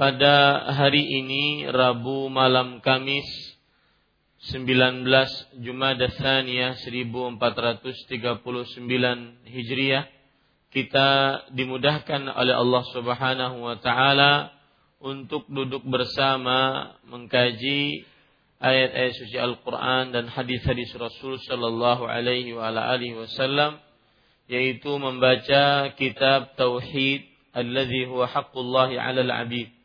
pada hari ini Rabu malam Kamis 19 Jumada Tsaniyah 1439 Hijriah kita dimudahkan oleh Allah Subhanahu wa taala untuk duduk bersama mengkaji ayat-ayat suci Al-Qur'an dan hadis-hadis Rasul sallallahu alaihi wa alihi wasallam yaitu membaca kitab tauhid alladzi huwa haqqullahi 'alal 'abid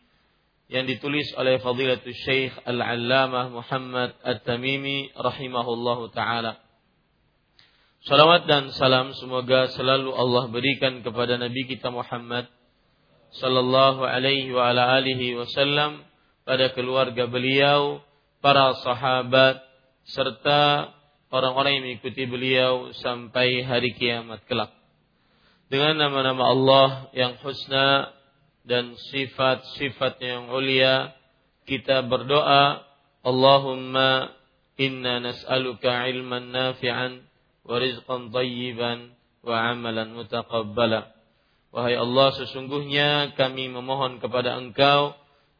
yang ditulis oleh Fadilatul Syekh Al-Allamah Muhammad At-Tamimi rahimahullahu taala. Salawat dan salam semoga selalu Allah berikan kepada Nabi kita Muhammad sallallahu alaihi wa ala alihi wasallam pada keluarga beliau, para sahabat serta orang-orang yang mengikuti beliau sampai hari kiamat kelak. Dengan nama-nama Allah yang husna dan sifat-sifat yang ulia, kita berdoa, Allahumma inna nas'aluka ilman nafi'an wa rizqan tayyiban wa amalan mutaqabbala. Wahai Allah, sesungguhnya kami memohon kepada Engkau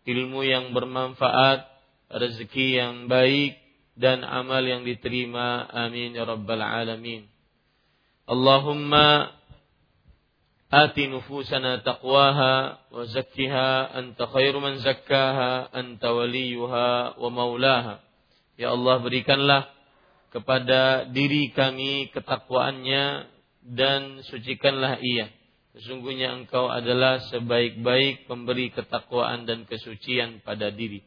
ilmu yang bermanfaat, rezeki yang baik, dan amal yang diterima. Amin ya rabbal alamin. Allahumma ati nufusana taqwaha wa zakkiha anta khairu man zakkaha anta waliyuha wa maulaha. Ya Allah berikanlah kepada diri kami ketakwaannya dan sucikanlah ia. Sesungguhnya engkau adalah sebaik-baik pemberi ketakwaan dan kesucian pada diri.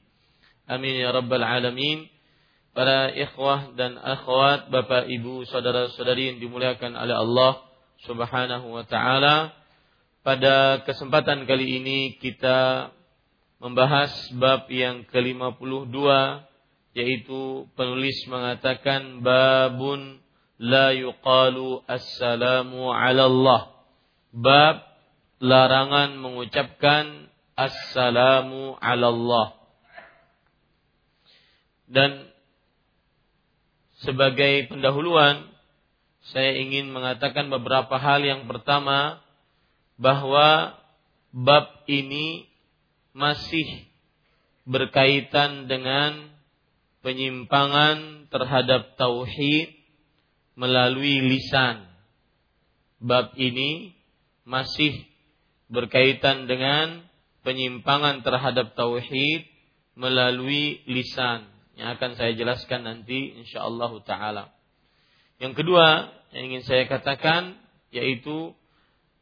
Amin ya rabbal alamin para ikhwah dan akhwat, bapak ibu, saudara-saudari yang dimuliakan oleh Allah Subhanahu wa taala. Pada kesempatan kali ini kita membahas bab yang ke-52 yaitu penulis mengatakan babun la yuqalu assalamu ala Allah. Bab larangan mengucapkan assalamu ala Allah. Dan sebagai pendahuluan saya ingin mengatakan beberapa hal yang pertama bahwa bab ini masih berkaitan dengan penyimpangan terhadap tauhid melalui lisan. Bab ini masih berkaitan dengan penyimpangan terhadap tauhid melalui lisan yang akan saya jelaskan nanti insyaallah taala. Yang kedua yang ingin saya katakan yaitu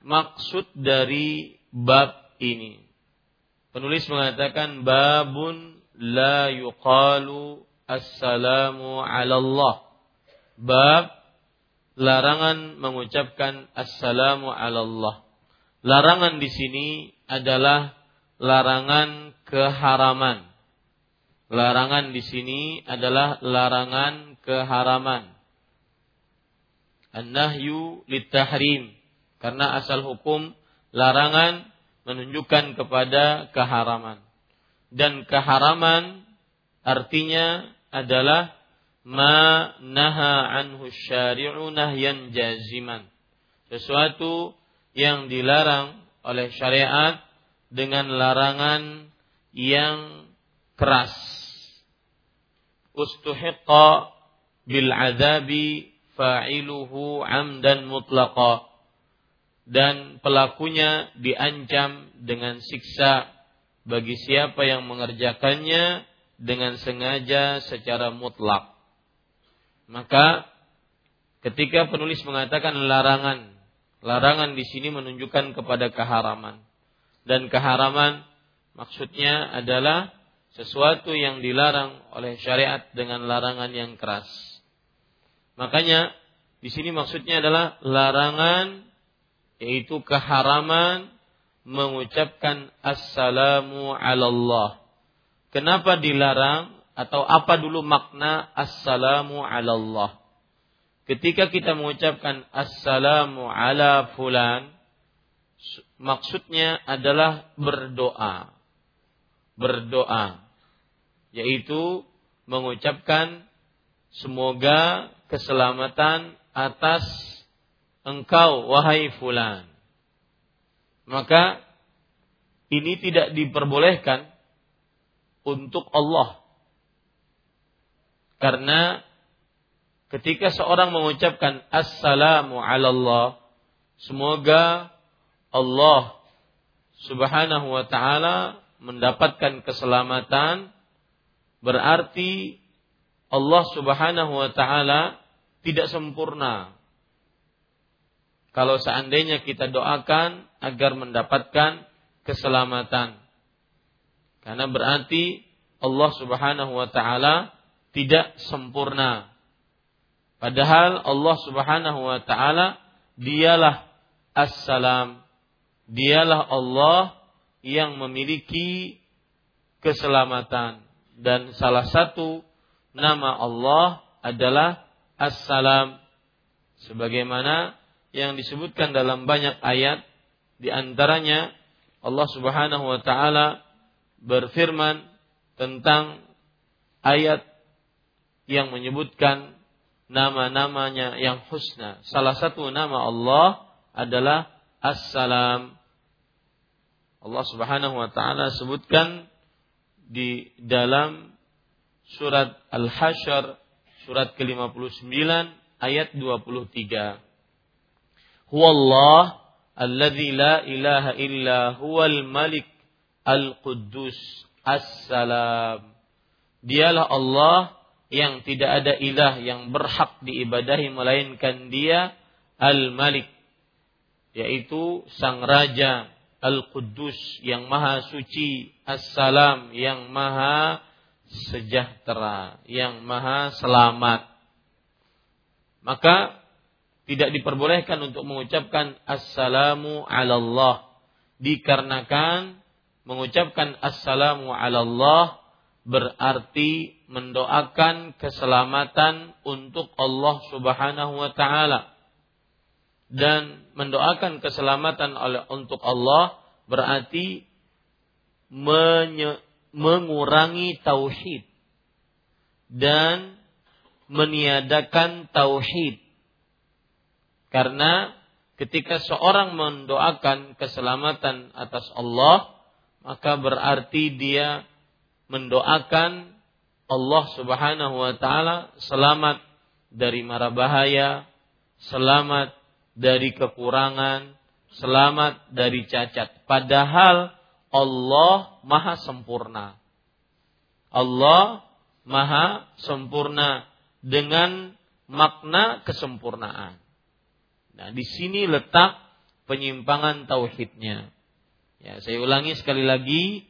maksud dari bab ini. Penulis mengatakan babun la yuqalu assalamu ala Allah. Bab larangan mengucapkan assalamu ala Allah. Larangan di sini adalah larangan keharaman. Larangan di sini adalah larangan keharaman. An-nahyu litahrim. Karena asal hukum larangan menunjukkan kepada keharaman. Dan keharaman artinya adalah ma naha anhu syari'u nahyan jaziman. Sesuatu yang dilarang oleh syariat dengan larangan yang keras. Ustuhiqqa bil azabi fa'iluhu amdan mutlaqa dan pelakunya diancam dengan siksa bagi siapa yang mengerjakannya dengan sengaja secara mutlak. Maka ketika penulis mengatakan larangan, larangan di sini menunjukkan kepada keharaman. Dan keharaman maksudnya adalah sesuatu yang dilarang oleh syariat dengan larangan yang keras. Makanya di sini maksudnya adalah larangan yaitu keharaman mengucapkan assalamu Allah. Kenapa dilarang atau apa dulu makna assalamu Allah? Ketika kita mengucapkan assalamu ala fulan maksudnya adalah berdoa. Berdoa yaitu mengucapkan semoga keselamatan atas engkau wahai fulan. Maka ini tidak diperbolehkan untuk Allah. Karena ketika seorang mengucapkan assalamu ala Allah, semoga Allah Subhanahu wa taala mendapatkan keselamatan berarti Allah Subhanahu wa taala tidak sempurna. Kalau seandainya kita doakan agar mendapatkan keselamatan. Karena berarti Allah Subhanahu wa taala tidak sempurna. Padahal Allah Subhanahu wa taala dialah Assalam. Dialah Allah yang memiliki keselamatan dan salah satu nama Allah adalah Assalam sebagaimana yang disebutkan dalam banyak ayat di antaranya Allah Subhanahu wa taala berfirman tentang ayat yang menyebutkan nama-namanya yang husna. Salah satu nama Allah adalah Assalam. Allah Subhanahu wa taala sebutkan di dalam surat Al-Hasyr surat ke-59 ayat 23. Huwallah alladzi la ilaha illa huwal malik al-quddus as-salam. Dialah Allah yang tidak ada ilah yang berhak diibadahi melainkan dia al-malik yaitu sang raja al-quddus yang maha suci as-salam yang maha sejahtera, yang maha selamat. Maka tidak diperbolehkan untuk mengucapkan assalamu ala Allah dikarenakan mengucapkan assalamu ala Allah berarti mendoakan keselamatan untuk Allah Subhanahu wa taala. Dan mendoakan keselamatan oleh untuk Allah berarti menye, mengurangi tauhid dan meniadakan tauhid. Karena ketika seorang mendoakan keselamatan atas Allah, maka berarti dia mendoakan Allah Subhanahu wa taala selamat dari mara bahaya, selamat dari kekurangan, selamat dari cacat. Padahal Allah maha sempurna. Allah maha sempurna dengan makna kesempurnaan. Nah, di sini letak penyimpangan tauhidnya. Ya, saya ulangi sekali lagi.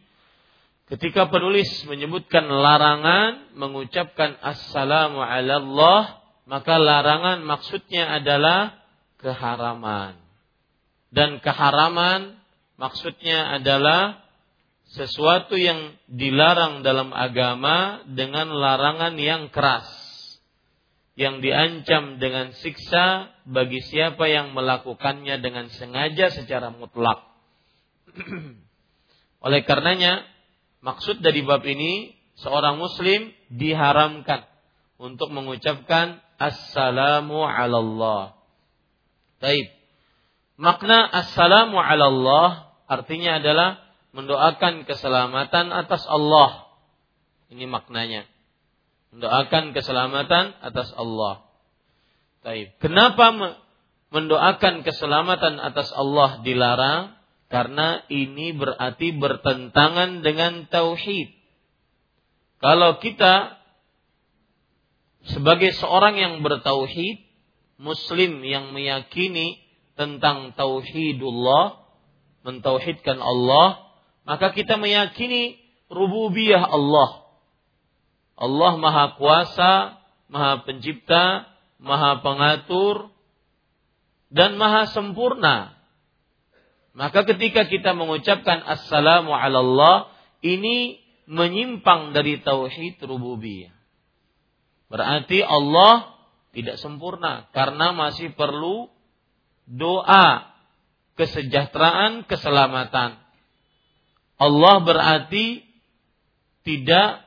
ketika penulis menyebutkan larangan mengucapkan assalamu ala Allah, maka larangan maksudnya adalah keharaman. Dan keharaman maksudnya adalah sesuatu yang dilarang dalam agama dengan larangan yang keras. Yang diancam dengan siksa bagi siapa yang melakukannya dengan sengaja secara mutlak. Oleh karenanya, maksud dari bab ini, seorang muslim diharamkan untuk mengucapkan Assalamu ala Allah. Taib. Makna Assalamu ala Allah artinya adalah mendoakan keselamatan atas Allah. Ini maknanya. Mendoakan keselamatan atas Allah. Taib. Kenapa mendoakan keselamatan atas Allah dilarang? Karena ini berarti bertentangan dengan tauhid. Kalau kita sebagai seorang yang bertauhid, muslim yang meyakini tentang tauhidullah, mentauhidkan Allah, maka kita meyakini rububiyah Allah. Allah Maha Kuasa, Maha Pencipta, Maha Pengatur, dan Maha Sempurna. Maka ketika kita mengucapkan Assalamu ala Allah, ini menyimpang dari tauhid rububiyah. Berarti Allah tidak sempurna karena masih perlu doa kesejahteraan, keselamatan. Allah berarti tidak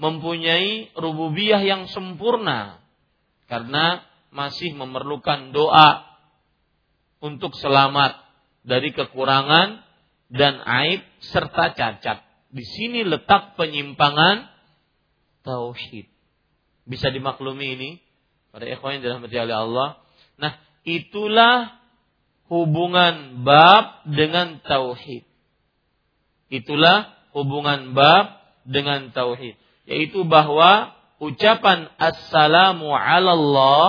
mempunyai rububiyah yang sempurna karena masih memerlukan doa untuk selamat dari kekurangan dan aib serta cacat. Di sini letak penyimpangan tauhid. Bisa dimaklumi ini pada ikhwan yang dirahmati oleh Allah. Nah, itulah hubungan bab dengan tauhid. Itulah hubungan bab dengan tauhid, yaitu bahwa ucapan assalamu ala Allah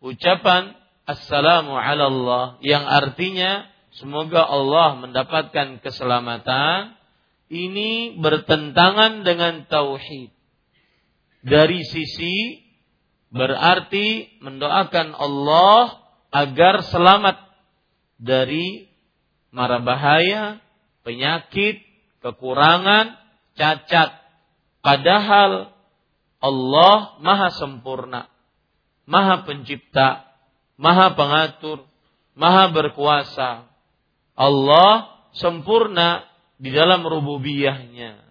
ucapan assalamu ala Allah yang artinya semoga Allah mendapatkan keselamatan ini bertentangan dengan tauhid. Dari sisi berarti mendoakan Allah agar selamat dari mara bahaya, penyakit, kekurangan, cacat. Padahal Allah maha sempurna, maha pencipta, maha pengatur, maha berkuasa. Allah sempurna di dalam rububiyahnya.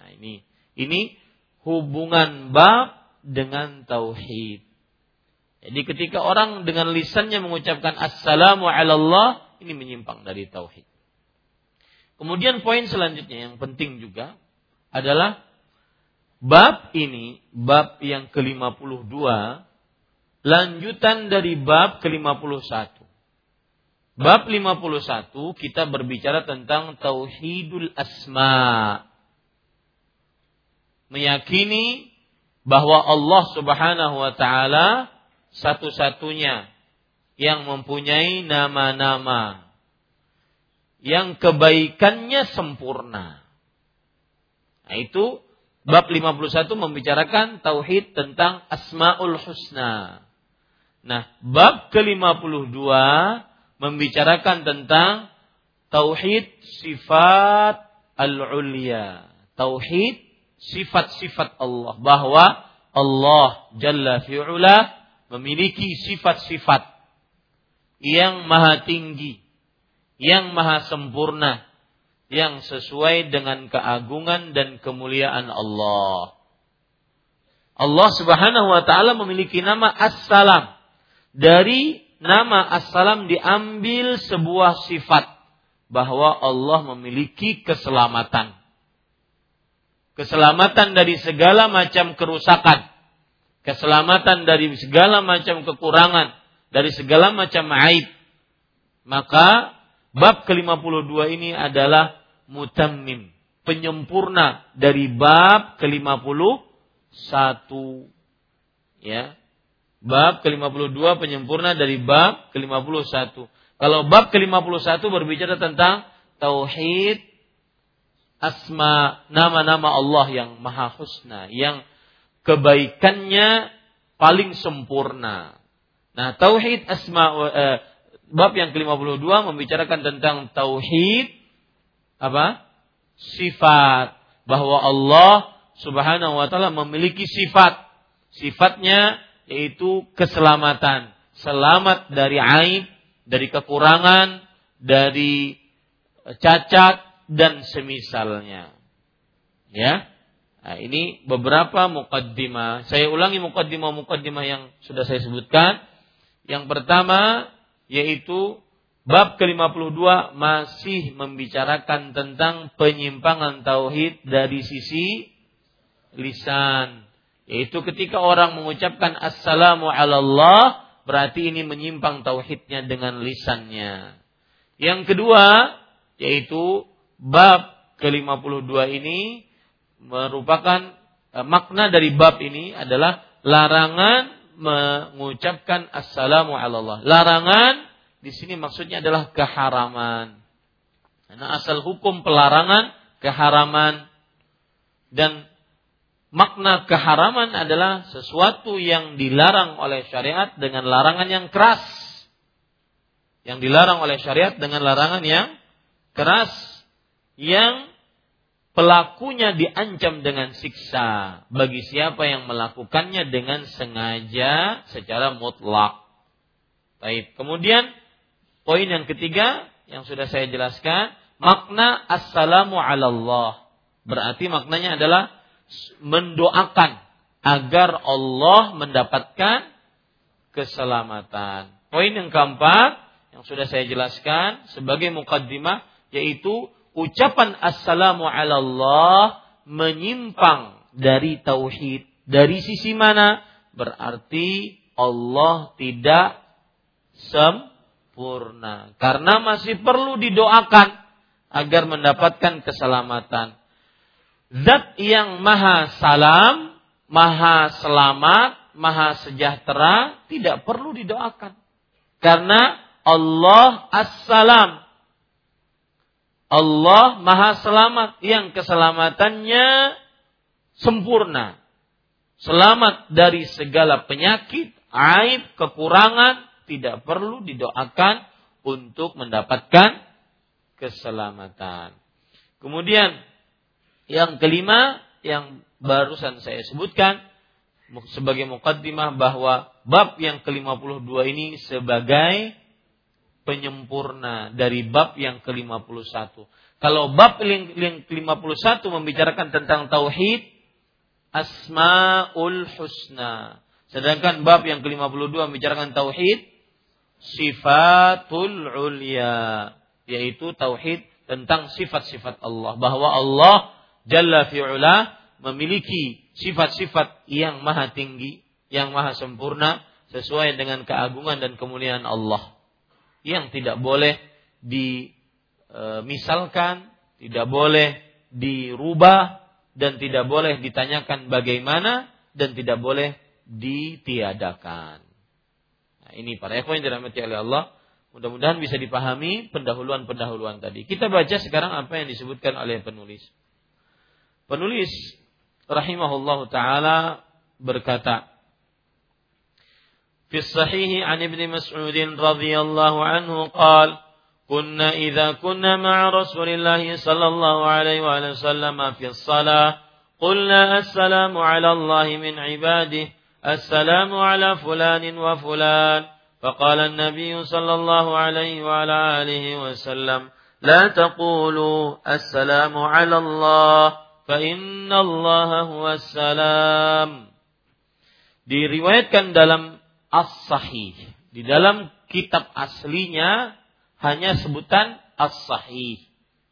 Nah ini, ini hubungan bab dengan tauhid. Jadi ketika orang dengan lisannya mengucapkan assalamu ala Allah, ini menyimpang dari tauhid. Kemudian poin selanjutnya yang penting juga adalah bab ini, bab yang ke-52, lanjutan dari bab ke-51. Bab 51 kita berbicara tentang tauhidul asma. Meyakini bahwa Allah Subhanahu wa taala satu-satunya yang mempunyai nama-nama yang kebaikannya sempurna. Nah, itu bab 51 membicarakan tauhid tentang Asmaul Husna. Nah, bab ke-52 membicarakan tentang tauhid sifat al-ulya. Tauhid sifat-sifat Allah bahwa Allah Jalla fi'ula memiliki sifat-sifat yang maha tinggi, yang maha sempurna, yang sesuai dengan keagungan dan kemuliaan Allah. Allah Subhanahu wa taala memiliki nama As-Salam. Dari nama As-Salam diambil sebuah sifat bahwa Allah memiliki keselamatan keselamatan dari segala macam kerusakan, keselamatan dari segala macam kekurangan, dari segala macam aib. Maka bab ke-52 ini adalah mutammim, penyempurna dari bab ke-51. Ya. Bab ke-52 penyempurna dari bab ke-51. Kalau bab ke-51 berbicara tentang tauhid asma nama-nama Allah yang maha husna, yang kebaikannya paling sempurna. Nah, tauhid asma uh, bab yang ke-52 membicarakan tentang tauhid apa? sifat bahwa Allah Subhanahu wa taala memiliki sifat. Sifatnya yaitu keselamatan, selamat dari aib, dari kekurangan, dari cacat dan semisalnya. Ya. Nah, ini beberapa mukaddimah. Saya ulangi mukaddimah-mukaddimah yang sudah saya sebutkan. Yang pertama yaitu bab ke-52 masih membicarakan tentang penyimpangan tauhid dari sisi lisan. Yaitu ketika orang mengucapkan assalamu ala berarti ini menyimpang tauhidnya dengan lisannya. Yang kedua yaitu bab ke-52 ini merupakan eh, makna dari bab ini adalah larangan mengucapkan assalamu Allah. Larangan di sini maksudnya adalah keharaman. Karena asal hukum pelarangan keharaman dan makna keharaman adalah sesuatu yang dilarang oleh syariat dengan larangan yang keras. Yang dilarang oleh syariat dengan larangan yang keras yang pelakunya diancam dengan siksa bagi siapa yang melakukannya dengan sengaja secara mutlak. Baik, kemudian poin yang ketiga yang sudah saya jelaskan, makna assalamu ala Allah. Berarti maknanya adalah mendoakan agar Allah mendapatkan keselamatan. Poin yang keempat yang sudah saya jelaskan sebagai mukaddimah yaitu ucapan assalamu ala Allah menyimpang dari tauhid. Dari sisi mana? Berarti Allah tidak sempurna. Karena masih perlu didoakan agar mendapatkan keselamatan. Zat yang maha salam maha selamat maha sejahtera tidak perlu didoakan. Karena Allah assalam Allah Maha Selamat yang keselamatannya sempurna. Selamat dari segala penyakit, aib, kekurangan, tidak perlu didoakan untuk mendapatkan keselamatan. Kemudian yang kelima yang barusan saya sebutkan sebagai mukaddimah bahwa bab yang ke-52 ini sebagai penyempurna dari bab yang ke-51. Kalau bab yang ke-51 membicarakan tentang tauhid asmaul husna. Sedangkan bab yang ke-52 membicarakan tauhid sifatul ulia, yaitu tauhid tentang sifat-sifat Allah bahwa Allah jalla fi'ula memiliki sifat-sifat yang maha tinggi, yang maha sempurna sesuai dengan keagungan dan kemuliaan Allah yang tidak boleh dimisalkan, tidak boleh dirubah dan tidak boleh ditanyakan bagaimana dan tidak boleh ditiadakan. Nah, ini para ikhwan yang dirahmati oleh Allah. Mudah-mudahan bisa dipahami pendahuluan-pendahuluan tadi. Kita baca sekarang apa yang disebutkan oleh penulis. Penulis rahimahullah taala berkata, في الصحيح عن ابن مسعود رضي الله عنه قال كنا إذا كنا مع رسول الله صلى الله عليه وسلم في الصلاة قلنا السلام على الله من عباده السلام على فلان وفلان. فقال النبي صلى الله عليه وعلى آله وسلم لا تقولوا السلام على الله فإن الله هو السلام. Diriwayatkan dalam as-sahih. Di dalam kitab aslinya hanya sebutan as-sahih.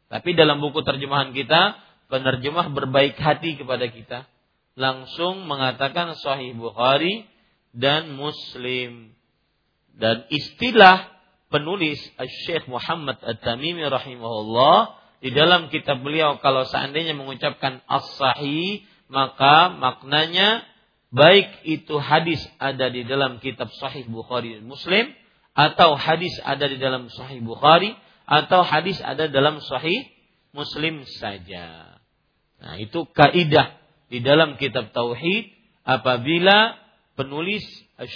Tapi dalam buku terjemahan kita, penerjemah berbaik hati kepada kita. Langsung mengatakan sahih Bukhari dan Muslim. Dan istilah penulis Syekh Muhammad At-Tamimi rahimahullah di dalam kitab beliau kalau seandainya mengucapkan as-sahih maka maknanya baik itu hadis ada di dalam kitab Sahih Bukhari dan Muslim atau hadis ada di dalam Sahih Bukhari atau hadis ada dalam Sahih Muslim saja. Nah, itu kaidah di dalam kitab tauhid apabila penulis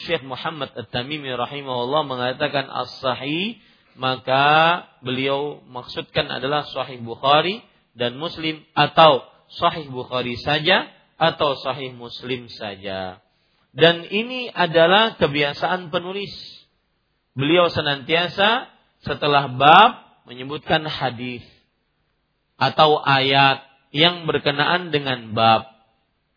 Syekh Muhammad At-Tamimi rahimahullah mengatakan as-sahih maka beliau maksudkan adalah sahih Bukhari dan Muslim atau sahih Bukhari saja atau sahih Muslim saja. Dan ini adalah kebiasaan penulis. Beliau senantiasa setelah bab menyebutkan hadis atau ayat yang berkenaan dengan bab.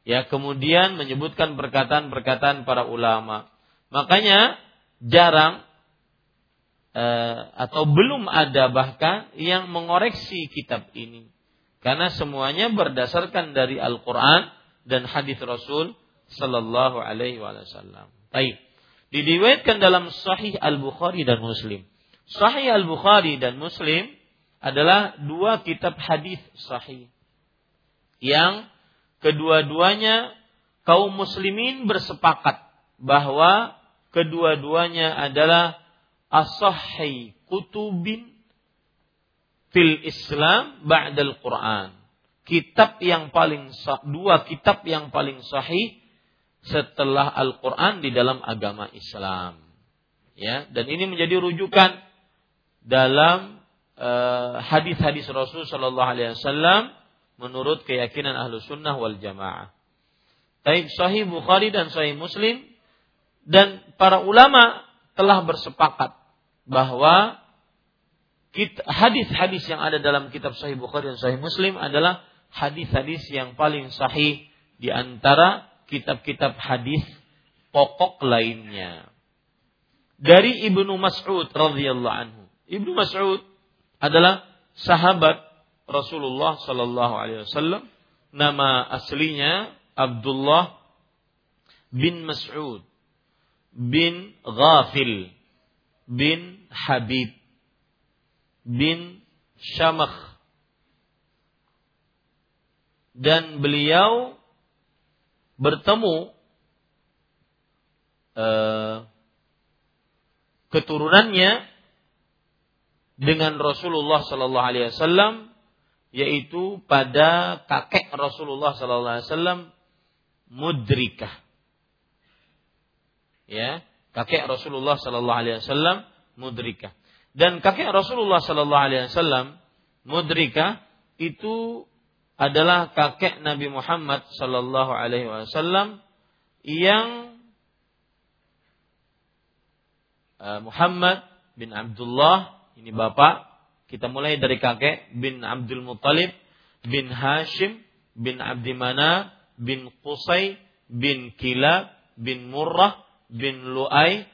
Ya, kemudian menyebutkan perkataan-perkataan para ulama. Makanya jarang eh, atau belum ada bahkan yang mengoreksi kitab ini. Karena semuanya berdasarkan dari Al-Qur'an dan hadis Rasul sallallahu alaihi wasallam. Baik. Diriwayatkan dalam Sahih Al-Bukhari dan Muslim. Sahih Al-Bukhari dan Muslim adalah dua kitab hadis sahih yang kedua-duanya kaum muslimin bersepakat bahwa kedua-duanya adalah asahhi kutubin fil Islam ba'dal Quran. Kitab yang paling dua kitab yang paling sahih setelah Al-Qur'an di dalam agama Islam. Ya, dan ini menjadi rujukan dalam uh, hadis-hadis Rasul sallallahu alaihi wasallam menurut keyakinan ahlu sunnah wal jamaah. Taib Sahih Bukhari dan Sahih Muslim dan para ulama telah bersepakat bahwa hadis-hadis yang ada dalam kitab Sahih Bukhari dan Sahih Muslim adalah hadis-hadis yang paling sahih di antara kitab-kitab hadis pokok lainnya. Dari Ibnu Mas'ud radhiyallahu anhu. Ibnu Mas'ud adalah sahabat Rasulullah Sallallahu Alaihi Wasallam. Nama aslinya Abdullah bin Mas'ud bin Ghafil bin Habib bin Syamakh dan beliau bertemu uh, keturunannya dengan Rasulullah Sallallahu Alaihi Wasallam yaitu pada kakek Rasulullah Sallallahu Alaihi Wasallam mudrikah. Ya kakek Rasulullah Sallallahu Alaihi Wasallam mudrikah. Dan kakek Rasulullah Sallallahu Alaihi Wasallam mudrikah itu adalah kakek Nabi Muhammad Sallallahu Alaihi Wasallam yang uh, Muhammad bin Abdullah ini bapak. Kita mulai dari kakek bin Abdul Muttalib bin Hashim bin Abdi Mana bin Qusay bin Kilab bin Murrah bin Lu'ay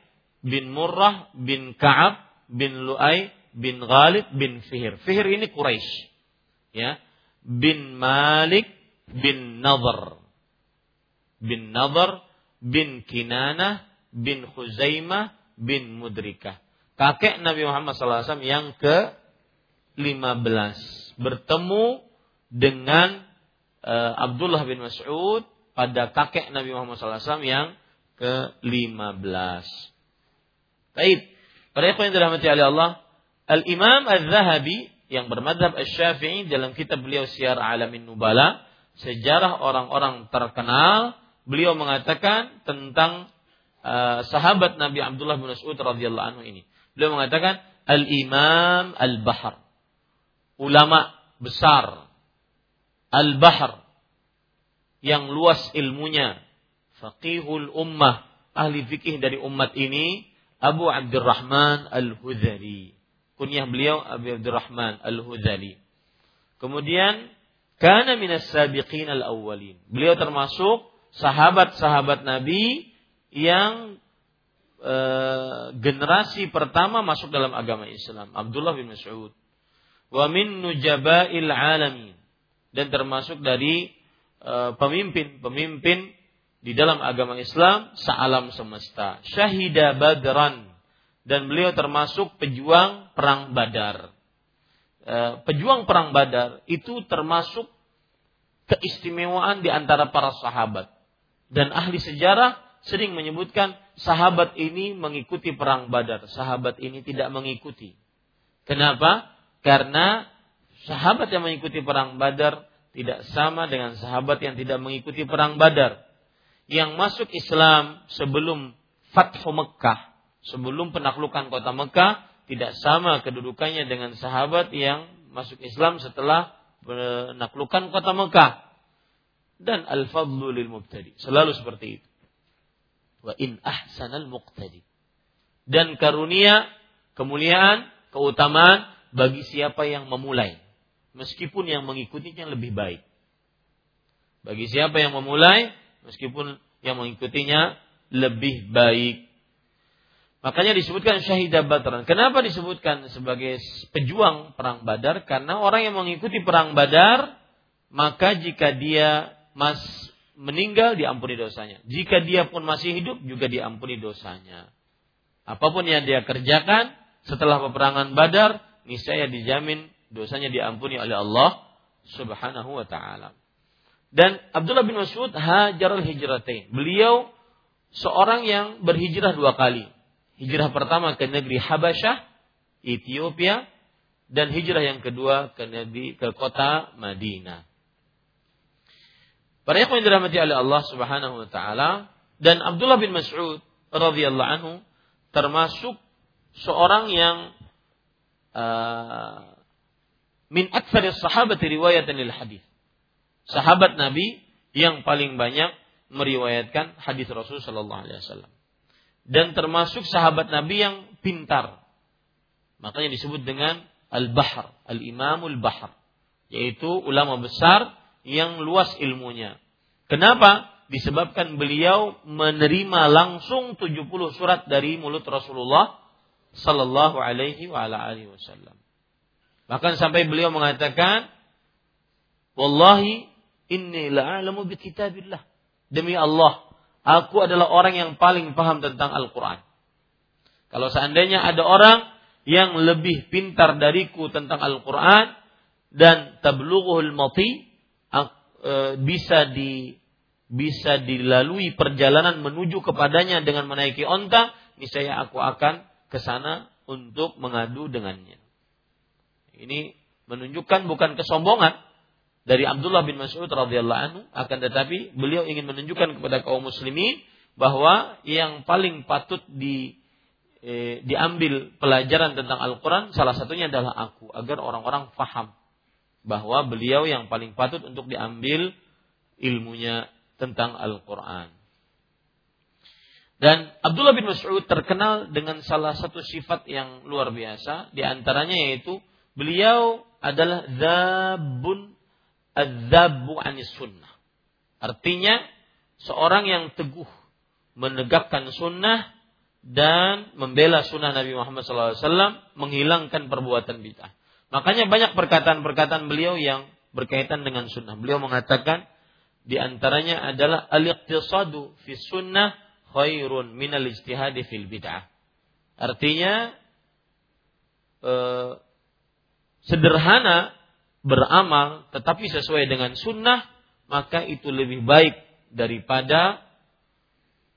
bin Murrah bin Ka'ab bin Lu'ay bin Ghalib bin Fihir. Fihir ini Quraisy. Ya. Bin Malik bin Nadhr. Bin Nadhr bin Kinanah bin Khuzaimah bin Mudrikah kakek Nabi Muhammad SAW yang ke 15 bertemu dengan uh, Abdullah bin Mas'ud pada kakek Nabi Muhammad SAW yang ke 15. Baik. Pada yang dirahmati oleh Allah, Al-Imam Al-Zahabi yang bermadhab Al-Syafi'i dalam kitab beliau Syiar Alamin Nubala, sejarah orang-orang terkenal, beliau mengatakan tentang uh, sahabat Nabi Abdullah bin Mas'ud radhiyallahu anhu ini. Beliau mengatakan al-imam al-bahr. Ulama besar. Al-bahr. Yang luas ilmunya. Faqihul ummah. Ahli fikih dari umat ini. Abu Abdurrahman al-Hudhari. Kunyah beliau Abu Abdurrahman al-Hudhari. Kemudian karena minas sabiqin al-awwalin. Beliau termasuk sahabat-sahabat Nabi yang e, generasi pertama masuk dalam agama Islam, Abdullah bin Mas'ud. Wa min nujaba'il alamin dan termasuk dari pemimpin-pemimpin e, di dalam agama Islam sealam semesta. Syahida Badran dan beliau termasuk pejuang perang Badar. E, pejuang perang Badar itu termasuk keistimewaan di antara para sahabat dan ahli sejarah sering menyebutkan sahabat ini mengikuti perang Badar, sahabat ini tidak mengikuti. Kenapa? Karena sahabat yang mengikuti perang Badar tidak sama dengan sahabat yang tidak mengikuti perang Badar. Yang masuk Islam sebelum Fathu Mekah, sebelum penaklukan kota Mekah, tidak sama kedudukannya dengan sahabat yang masuk Islam setelah penaklukan kota Mekah. Dan al-fadlu lil mubtadi. Selalu seperti itu. Wa in ahsanal muqtadi. Dan karunia, kemuliaan, keutamaan bagi siapa yang memulai meskipun yang mengikutinya lebih baik. Bagi siapa yang memulai, meskipun yang mengikutinya lebih baik. Makanya disebutkan syahidah Badran. Kenapa disebutkan sebagai pejuang perang Badar? Karena orang yang mengikuti perang Badar, maka jika dia mas meninggal diampuni dosanya. Jika dia pun masih hidup juga diampuni dosanya. Apa pun yang dia kerjakan setelah peperangan Badar, niscaya dijamin dosanya diampuni oleh Allah Subhanahu wa taala. Dan Abdullah bin Mas'ud hajar hijratain. Beliau seorang yang berhijrah dua kali. Hijrah pertama ke negeri Habasyah, Ethiopia, dan hijrah yang kedua ke negeri ke kota Madinah. Para yang dirahmati oleh Allah Subhanahu wa taala dan Abdullah bin Mas'ud radhiyallahu anhu termasuk seorang yang uh, min aktsari sahabat riwayatan lil hadis. Sahabat Nabi yang paling banyak meriwayatkan hadis Rasul sallallahu alaihi wasallam. Dan termasuk sahabat Nabi yang pintar. Makanya disebut dengan al-bahr, al-imamul bahr, yaitu ulama besar yang luas ilmunya. Kenapa? Disebabkan beliau menerima langsung 70 surat dari mulut Rasulullah sallallahu alaihi wa ala alihi wasallam. Bahkan sampai beliau mengatakan, Wallahi inni la'alamu bi kitabillah. Demi Allah, aku adalah orang yang paling paham tentang Al-Quran. Kalau seandainya ada orang yang lebih pintar dariku tentang Al-Quran dan tablughuhul mati e, bisa di bisa dilalui perjalanan menuju kepadanya dengan menaiki onta, niscaya aku akan ke sana untuk mengadu dengannya. Ini menunjukkan bukan kesombongan dari Abdullah bin Mas'ud radhiyallahu anhu, akan tetapi beliau ingin menunjukkan kepada kaum muslimin bahwa yang paling patut di eh, diambil pelajaran tentang Al-Quran salah satunya adalah aku. Agar orang-orang faham bahwa beliau yang paling patut untuk diambil ilmunya tentang Al-Quran. Dan Abdullah bin Mas'ud terkenal dengan salah satu sifat yang luar biasa, di antaranya yaitu beliau adalah zabun adzabu anis sunnah. Artinya seorang yang teguh menegakkan sunnah dan membela sunnah Nabi Muhammad SAW menghilangkan perbuatan bid'ah. Makanya banyak perkataan-perkataan beliau yang berkaitan dengan sunnah. Beliau mengatakan di antaranya adalah al-iqtisadu fi sunnah khairun min al-ijtihadi fil bid'ah. Artinya eh, sederhana beramal tetapi sesuai dengan sunnah maka itu lebih baik daripada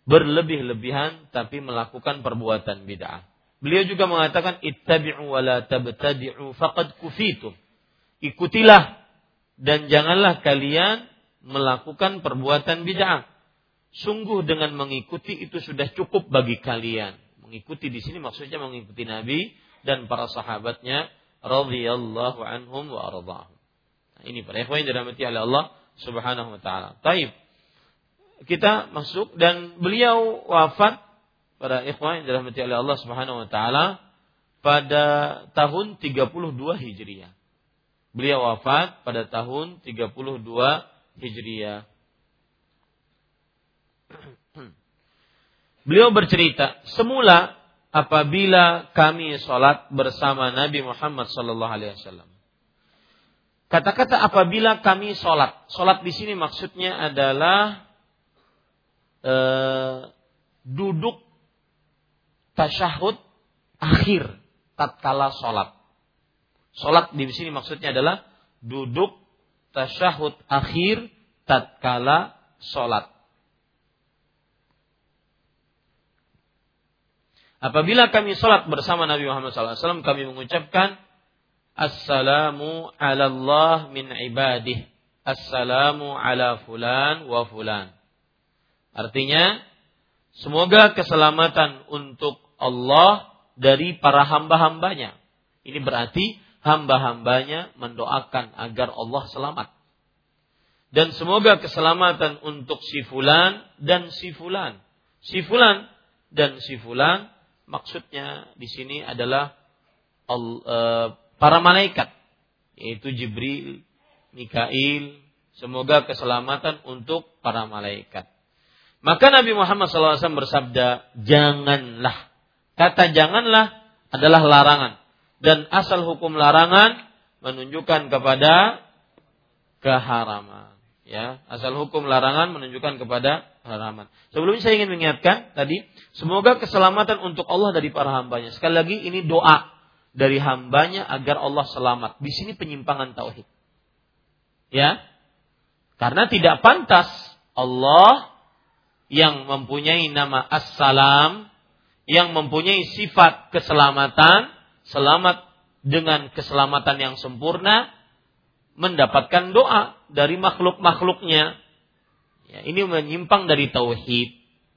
berlebih-lebihan tapi melakukan perbuatan bid'ah. Beliau juga mengatakan ittabi'u wa la tabtadi'u faqad kufitum. Ikutilah dan janganlah kalian melakukan perbuatan bid'ah. Sungguh dengan mengikuti itu sudah cukup bagi kalian. Mengikuti di sini maksudnya mengikuti Nabi dan para sahabatnya radhiyallahu anhum wa ardahum. Nah, ini para ikhwan yang dirahmati oleh Allah Subhanahu wa taala. Taib. Kita masuk dan beliau wafat para ikhwan yang dirahmati oleh Allah Subhanahu wa taala pada tahun 32 Hijriah. Beliau wafat pada tahun 32 Hijriah. Beliau bercerita, semula apabila kami sholat bersama Nabi Muhammad Sallallahu Alaihi Wasallam. Kata-kata apabila kami sholat, sholat di sini maksudnya adalah eh, duduk tasyahud akhir tatkala sholat. Sholat di sini maksudnya adalah duduk tasyahud akhir tatkala sholat. Apabila kami sholat bersama Nabi Muhammad SAW, kami mengucapkan Assalamu ala Allah min ibadih. assalamu ala fulan wa fulan. Artinya, semoga keselamatan untuk Allah dari para hamba-hambanya. Ini berarti hamba-hambanya mendoakan agar Allah selamat. Dan semoga keselamatan untuk si fulan dan si fulan. Si fulan dan si fulan maksudnya di sini adalah uh, para malaikat yaitu Jibril, Mikail, semoga keselamatan untuk para malaikat. Maka Nabi Muhammad SAW bersabda, janganlah. Kata janganlah adalah larangan. Dan asal hukum larangan menunjukkan kepada keharaman. Ya, asal hukum larangan menunjukkan kepada haraman. Sebelumnya saya ingin mengingatkan tadi, semoga keselamatan untuk Allah dari para hambanya. Sekali lagi ini doa dari hambanya agar Allah selamat. Di sini penyimpangan tauhid. Ya. Karena tidak pantas Allah yang mempunyai nama As-Salam, yang mempunyai sifat keselamatan, selamat dengan keselamatan yang sempurna, mendapatkan doa dari makhluk-makhluknya. Ya, ini menyimpang dari tauhid.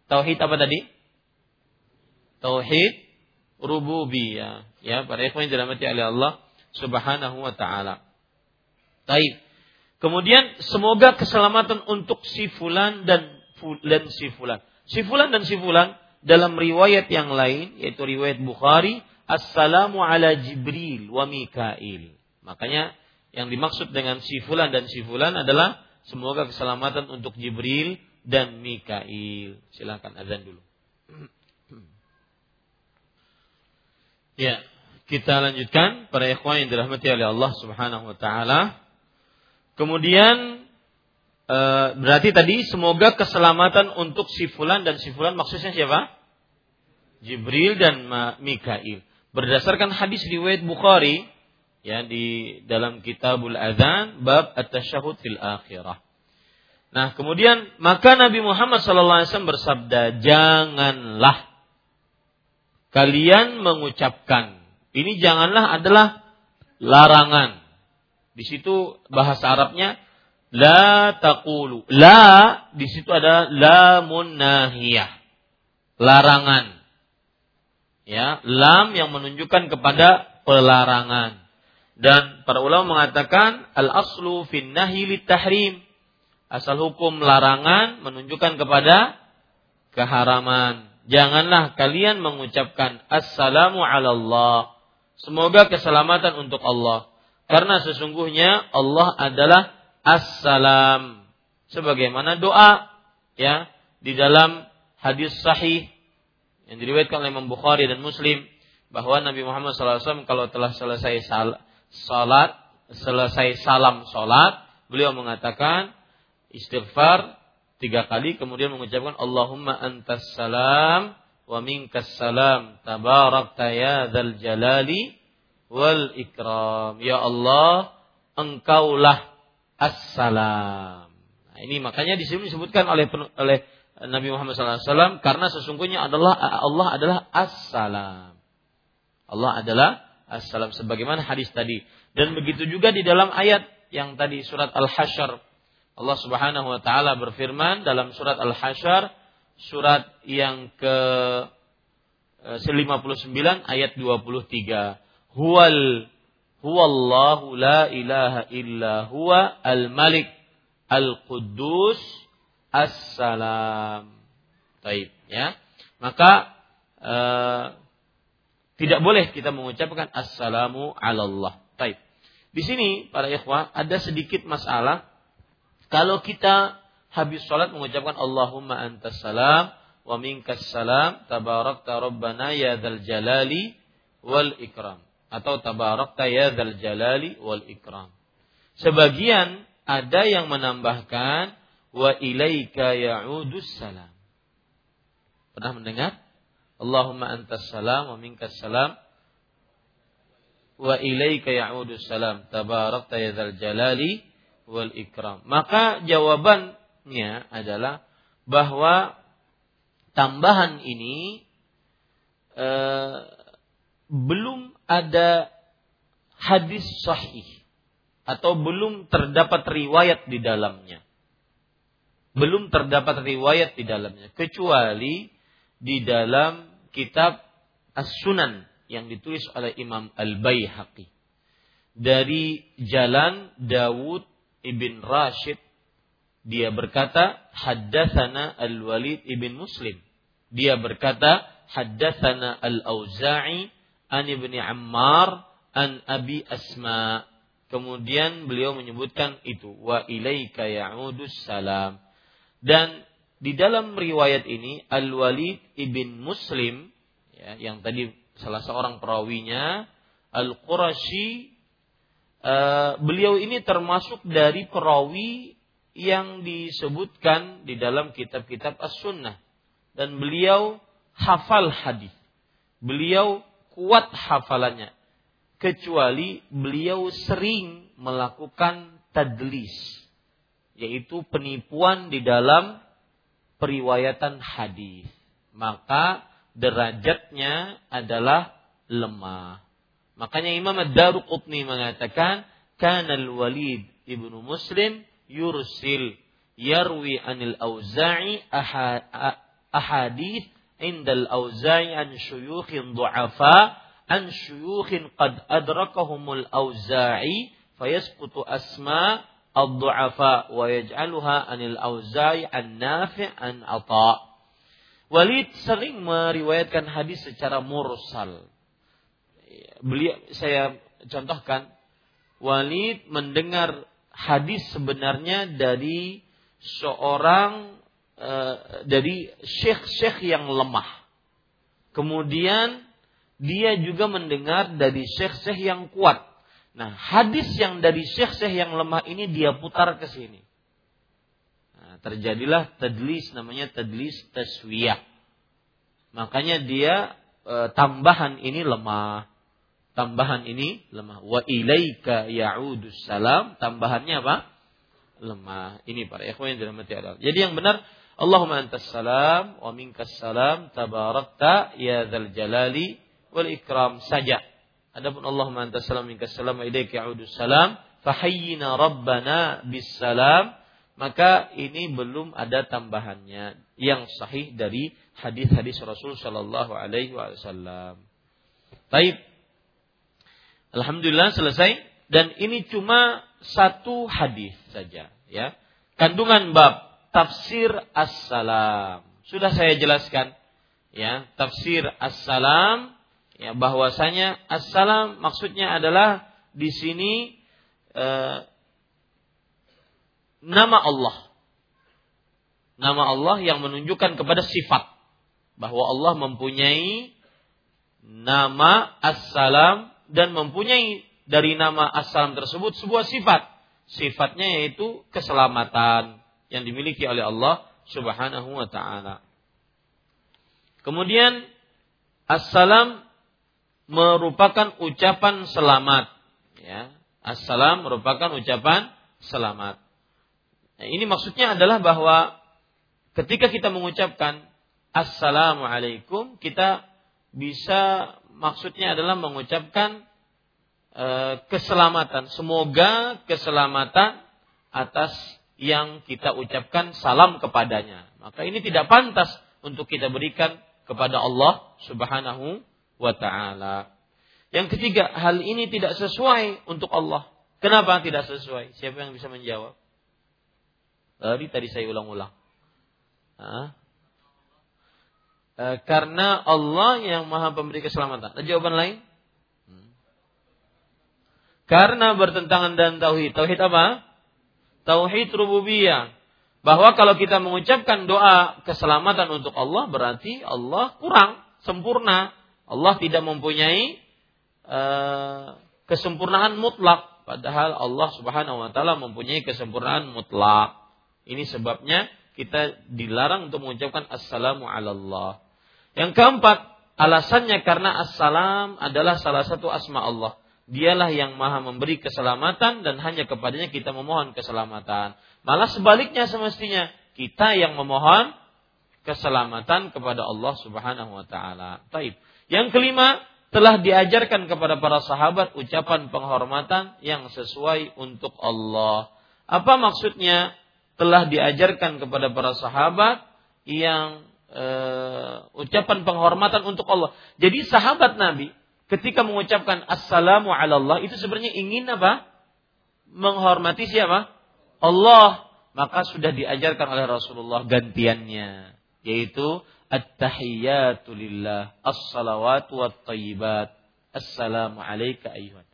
Tauhid apa tadi? Tauhid rububiyah. Ya, para ikhwan yang dirahmati oleh Allah Subhanahu wa taala. Baik. Kemudian semoga keselamatan untuk si fulan dan dan si fulan. Si fulan dan si fulan dalam riwayat yang lain yaitu riwayat Bukhari, assalamu ala Jibril wa Mikail. Makanya yang dimaksud dengan si fulan dan si fulan adalah semoga keselamatan untuk Jibril dan Mikail. Silakan azan dulu. Ya, kita lanjutkan para ikhwan yang dirahmati oleh Allah Subhanahu wa taala. Kemudian e, berarti tadi semoga keselamatan untuk si fulan dan si fulan maksudnya siapa? Jibril dan Mikail. Berdasarkan hadis riwayat Bukhari ya di dalam Kitabul Adzan bab at-tasyahud fil akhirah. Nah, kemudian maka Nabi Muhammad SAW bersabda, "Janganlah kalian mengucapkan. Ini janganlah adalah larangan. Di situ bahasa Arabnya la taqulu. La di situ ada lamun nahiyah. Larangan. Ya, lam yang menunjukkan kepada pelarangan. Dan para ulama mengatakan al aslu fin nahi tahrim. Asal hukum larangan menunjukkan kepada keharaman janganlah kalian mengucapkan assalamu ala Allah. Semoga keselamatan untuk Allah. Karena sesungguhnya Allah adalah assalam. Sebagaimana doa ya di dalam hadis sahih yang diriwayatkan oleh Imam Bukhari dan Muslim bahwa Nabi Muhammad SAW kalau telah selesai salat, selesai salam salat, beliau mengatakan istighfar tiga kali kemudian mengucapkan Allahumma antas salam wa minkas salam tabarakta ya dzal jalali wal ikram. Ya Allah engkaulah assalam. Nah, ini makanya di sini disebutkan oleh oleh Nabi Muhammad SAW karena sesungguhnya adalah Allah adalah assalam. Allah adalah assalam sebagaimana hadis tadi dan begitu juga di dalam ayat yang tadi surat Al-Hasyr Allah Subhanahu wa taala berfirman dalam surat Al-Hasyr surat yang ke 59 eh, ayat 23. Huwal huwallahu la ilaha illa huwa al-malik al-quddus as-salam. Taib ya. Maka uh, tidak boleh kita mengucapkan assalamu ala Allah. Taib. Di sini para ikhwah ada sedikit masalah kalau kita habis sholat mengucapkan Allahumma antas salam wa minkas salam tabarakta rabbana ya dzal jalali wal ikram atau tabarakta ya dzal jalali wal ikram. Sebagian ada yang menambahkan wa ilaika ya'udus salam. Pernah mendengar? Allahumma antas salam wa minkas salam wa ilaika ya'udus salam tabarakta ya dzal jalali wal ikram. Maka jawabannya adalah bahwa tambahan ini eh, belum ada hadis sahih atau belum terdapat riwayat di dalamnya. Belum terdapat riwayat di dalamnya kecuali di dalam kitab As-Sunan yang ditulis oleh Imam Al-Baihaqi. Dari jalan Dawud ibn Rashid dia berkata haddatsana Al-Walid ibn Muslim. Dia berkata haddatsana Al-Auza'i an ibni Ammar an Abi Asma. Kemudian beliau menyebutkan itu wa ilaika ya'udus salam. Dan di dalam riwayat ini Al-Walid ibn Muslim ya, yang tadi salah seorang perawinya Al-Qurashi uh, beliau ini termasuk dari perawi yang disebutkan di dalam kitab-kitab As-Sunnah dan beliau hafal hadis. Beliau kuat hafalannya kecuali beliau sering melakukan tadlis yaitu penipuan di dalam periwayatan hadis. Maka derajatnya adalah lemah. Makanya Imam Ad-Daruqutni mengatakan, "Kana al-Walid ibnu Muslim yursil yarwi anil Auza'i ahadith indal Auza'i an syuyukhin du'afa an syuyukhin qad adrakahumul Auza'i fayasqutu asma ad-du'afa wa yaj'aluha anil Auza'i an Nafi' an Ata' Walid sering meriwayatkan hadis secara mursal beliau saya contohkan Walid mendengar hadis sebenarnya dari seorang uh, dari syekh-syekh yang lemah. Kemudian dia juga mendengar dari syekh-syekh yang kuat. Nah, hadis yang dari syekh-syekh yang lemah ini dia putar ke sini. Nah, terjadilah tadlis namanya tadlis taswiyah. Makanya dia e, tambahan ini lemah tambahan ini lemah. Wa ilaika ya'udus salam, tambahannya apa? Lemah. Ini para ikhwan yang dirahmati Allah. Jadi yang benar Allahumma antas salam wa minkas salam tabarakta ya dzal jalali wal ikram saja. Adapun Allahumma antas salam minkas salam ilaika ya'udus salam fahayyina rabbana bis salam maka ini belum ada tambahannya yang sahih dari hadis-hadis Rasul sallallahu alaihi wasallam. Baik, Alhamdulillah selesai dan ini cuma satu hadis saja ya. Kandungan bab tafsir as-salam. Sudah saya jelaskan ya, tafsir as-salam ya bahwasanya as-salam maksudnya adalah di sini eh, nama Allah. Nama Allah yang menunjukkan kepada sifat bahwa Allah mempunyai nama as-salam dan mempunyai dari nama assalam tersebut sebuah sifat. Sifatnya yaitu keselamatan yang dimiliki oleh Allah Subhanahu wa taala. Kemudian assalam merupakan ucapan selamat ya. Assalam merupakan ucapan selamat. Nah, ini maksudnya adalah bahwa ketika kita mengucapkan assalamualaikum kita bisa maksudnya adalah mengucapkan e, keselamatan. Semoga keselamatan atas yang kita ucapkan salam kepadanya. Maka ini tidak pantas untuk kita berikan kepada Allah Subhanahu wa taala. Yang ketiga, hal ini tidak sesuai untuk Allah. Kenapa tidak sesuai? Siapa yang bisa menjawab? Tadi tadi saya ulang-ulang. E, karena Allah yang maha pemberi keselamatan. Ada jawaban lain? Hmm. Karena bertentangan dan tauhid. Tauhid apa? Tauhid rububiyah. Bahwa kalau kita mengucapkan doa keselamatan untuk Allah berarti Allah kurang sempurna. Allah tidak mempunyai uh, kesempurnaan mutlak. Padahal Allah subhanahu wa ta'ala mempunyai kesempurnaan mutlak. Ini sebabnya kita dilarang untuk mengucapkan assalamu ala Allah. Yang keempat, alasannya karena assalam adalah salah satu asma Allah. Dialah yang maha memberi keselamatan dan hanya kepadanya kita memohon keselamatan. Malah sebaliknya semestinya kita yang memohon keselamatan kepada Allah Subhanahu wa taala. Taib. Yang kelima, telah diajarkan kepada para sahabat ucapan penghormatan yang sesuai untuk Allah. Apa maksudnya? Telah diajarkan kepada para sahabat yang uh, ucapan penghormatan untuk Allah. Jadi sahabat Nabi ketika mengucapkan assalamu ala Allah itu sebenarnya ingin apa? Menghormati siapa? Allah. Maka sudah diajarkan oleh Rasulullah gantiannya yaitu at-tahiyyatu lillah, as-salawatu wat-thayyibat. Assalamu alayka ayyuhan.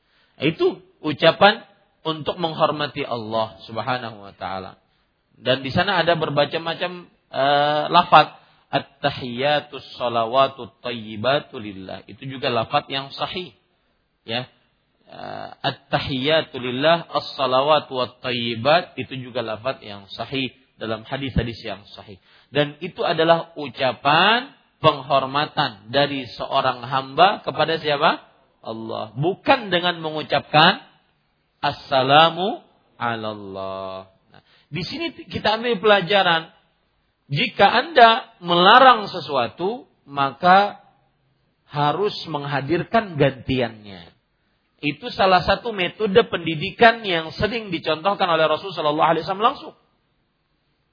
Itu ucapan untuk menghormati Allah Subhanahu wa taala. Dan di sana ada berbagai macam uh, lafaz at-tahiyyatu salawatu thayyibatu lillah. Itu juga lafaz yang sahih. Ya. Uh, at-tahiyyatu lillah, as-salawatu wat-thayyibat itu juga lafaz yang sahih dalam hadis-hadis yang sahih. Dan itu adalah ucapan penghormatan dari seorang hamba kepada siapa? Allah. Bukan dengan mengucapkan assalamu Allah. Nah, di sini kita ambil pelajaran. Jika Anda melarang sesuatu, maka harus menghadirkan gantiannya. Itu salah satu metode pendidikan yang sering dicontohkan oleh Rasulullah SAW langsung.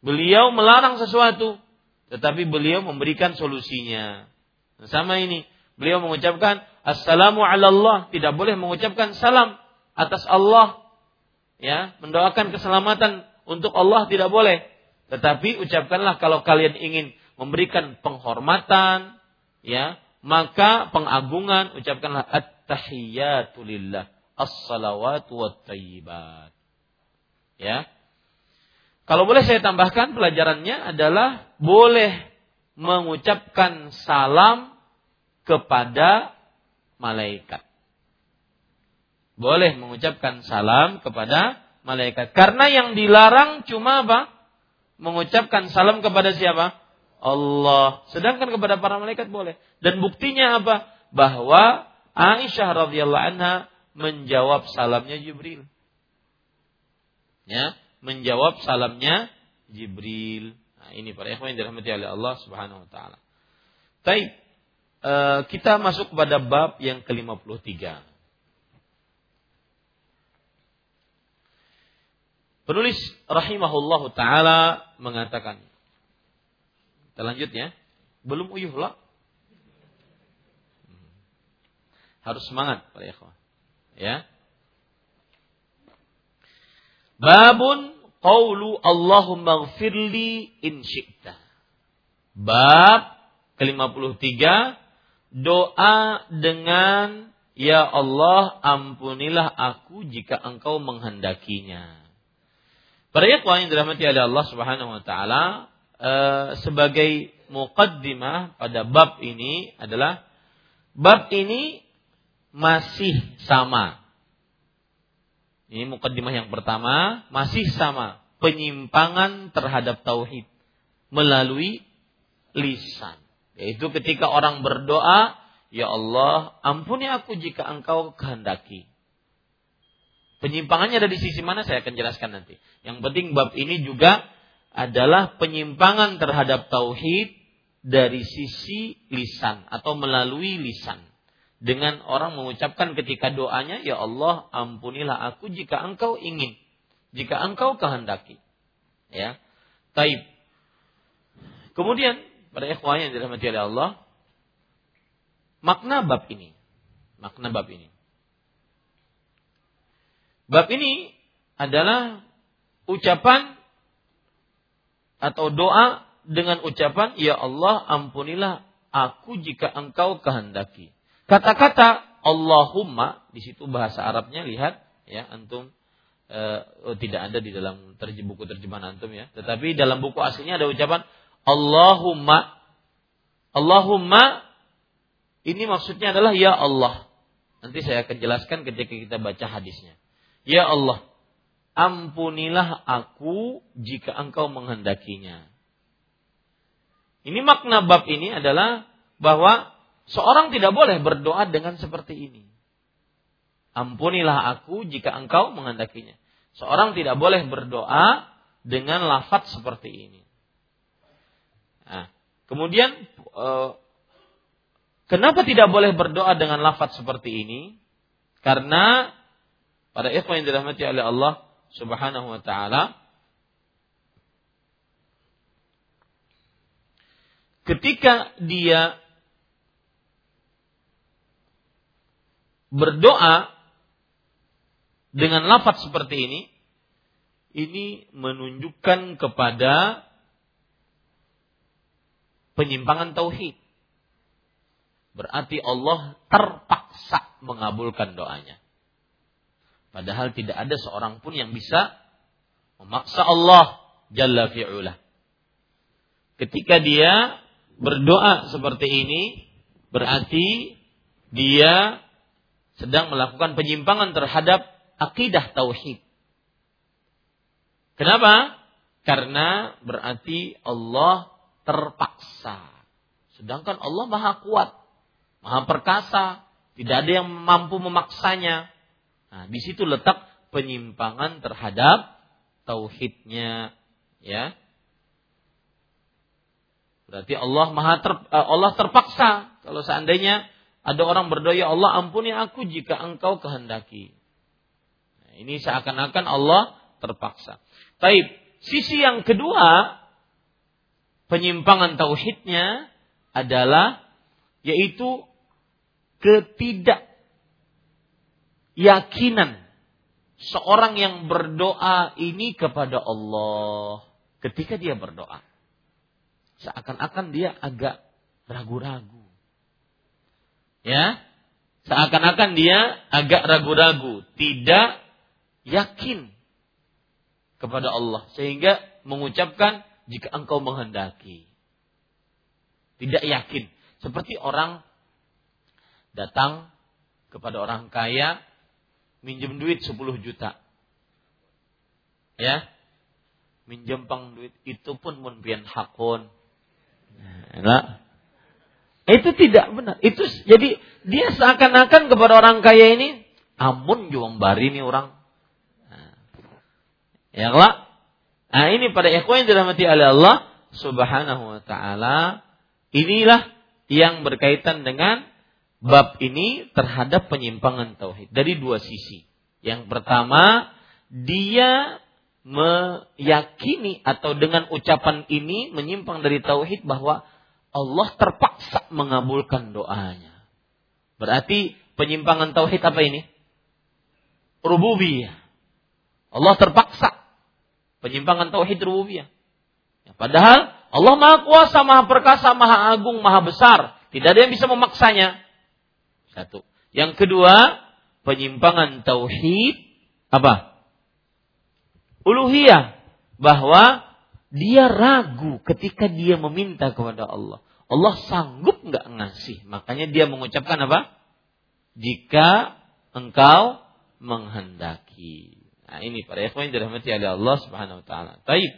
Beliau melarang sesuatu, tetapi beliau memberikan solusinya. Sama ini, beliau mengucapkan assalamu ala Allah, tidak boleh mengucapkan salam atas Allah. Ya, mendoakan keselamatan untuk Allah tidak boleh. Tetapi ucapkanlah kalau kalian ingin memberikan penghormatan, ya, maka pengagungan ucapkanlah at-tahiyyatu lillah, as-salawatu wat-tayyibat. Ya, kalau boleh saya tambahkan pelajarannya adalah boleh mengucapkan salam kepada malaikat. Boleh mengucapkan salam kepada malaikat. Karena yang dilarang cuma apa? Mengucapkan salam kepada siapa? Allah. Sedangkan kepada para malaikat boleh. Dan buktinya apa? Bahwa Aisyah radhiyallahu anha menjawab salamnya Jibril. Ya, menjawab salamnya Jibril. Nah, ini para ikhwan yang dirahmati oleh Allah Subhanahu wa taala. Baik, e, kita masuk kepada bab yang ke-53. Penulis rahimahullahu taala mengatakan Kita lanjut ya. Belum uyuh lah. Hmm. Harus semangat para ikhwan. Ya. Babun qawlu Allahumma gfirli in syi'ta. Bab ke-53 doa dengan ya Allah ampunilah aku jika engkau menghendakinya. Para ikhwan yang dirahmati oleh Allah Subhanahu wa taala eh, sebagai muqaddimah pada bab ini adalah bab ini masih sama ini mukaddimah yang pertama masih sama, penyimpangan terhadap tauhid melalui lisan. Yaitu ketika orang berdoa, "Ya Allah, ampuni aku jika Engkau kehendaki." Penyimpangannya ada di sisi mana saya akan jelaskan nanti. Yang penting bab ini juga adalah penyimpangan terhadap tauhid dari sisi lisan atau melalui lisan dengan orang mengucapkan ketika doanya, Ya Allah, ampunilah aku jika engkau ingin, jika engkau kehendaki. Ya, taib. Kemudian pada ikhwan yang dirahmati oleh Allah, makna bab ini, makna bab ini. Bab ini adalah ucapan atau doa dengan ucapan Ya Allah ampunilah aku jika engkau kehendaki. Kata-kata Allahumma di situ bahasa Arabnya lihat ya antum eh, oh, tidak ada di dalam terjem, buku terjemahan antum ya. Tetapi dalam buku aslinya ada ucapan Allahumma. Allahumma ini maksudnya adalah ya Allah. Nanti saya akan jelaskan ketika kita baca hadisnya. Ya Allah, ampunilah aku jika engkau menghendakinya. Ini makna bab ini adalah bahwa Seorang tidak boleh berdoa dengan seperti ini. Ampunilah aku jika engkau menghendakinya. Seorang tidak boleh berdoa dengan lafaz seperti ini. Nah, kemudian e, Kenapa tidak boleh berdoa dengan lafaz seperti ini? Karena pada ikhwan yang dirahmati oleh Allah Subhanahu wa taala ketika dia berdoa dengan lafaz seperti ini ini menunjukkan kepada penyimpangan tauhid. Berarti Allah terpaksa mengabulkan doanya. Padahal tidak ada seorang pun yang bisa memaksa Allah Jalla fi'ula. Ketika dia berdoa seperti ini, berarti dia sedang melakukan penyimpangan terhadap akidah tauhid. Kenapa? Karena berarti Allah terpaksa. Sedangkan Allah maha kuat, maha perkasa, tidak ada yang mampu memaksanya. Nah, di situ letak penyimpangan terhadap tauhidnya, ya. Berarti Allah maha ter, eh, Allah terpaksa kalau seandainya ada orang berdoa, ya Allah ampuni aku jika engkau kehendaki. Nah, ini seakan-akan Allah terpaksa. Taib. Sisi yang kedua penyimpangan tauhidnya adalah yaitu ketidak yakinan seorang yang berdoa ini kepada Allah ketika dia berdoa. Seakan-akan dia agak ragu-ragu. Ya, seakan-akan dia agak ragu-ragu, tidak yakin kepada Allah sehingga mengucapkan jika engkau menghendaki. Tidak yakin. Seperti orang datang kepada orang kaya minjem duit 10 juta. Ya. Minjem pang duit itu pun mun hakun. Nah, itu tidak benar. Itu jadi dia seakan-akan kepada orang kaya ini amun juang bari nih orang. Nah, ya lah. Nah ini pada ikhwan yang dirahmati oleh Allah subhanahu wa ta'ala. Inilah yang berkaitan dengan bab ini terhadap penyimpangan tauhid dari dua sisi. Yang pertama, dia meyakini atau dengan ucapan ini menyimpang dari tauhid bahwa Allah terpaksa mengabulkan doanya. Berarti penyimpangan tauhid apa ini? Rububiyah. Allah terpaksa Penyimpangan tauhid rububiyah. Ya, padahal Allah Maha Kuasa, Maha Perkasa, Maha Agung, Maha Besar. Tidak ada yang bisa memaksanya. Satu. Yang kedua, penyimpangan tauhid apa? Uluhiyah. Bahwa dia ragu ketika dia meminta kepada Allah. Allah sanggup nggak ngasih. Makanya dia mengucapkan apa? Jika engkau menghendaki. Nah, ini para ikhwan yang dirahmati oleh Allah Subhanahu wa taala. Baik.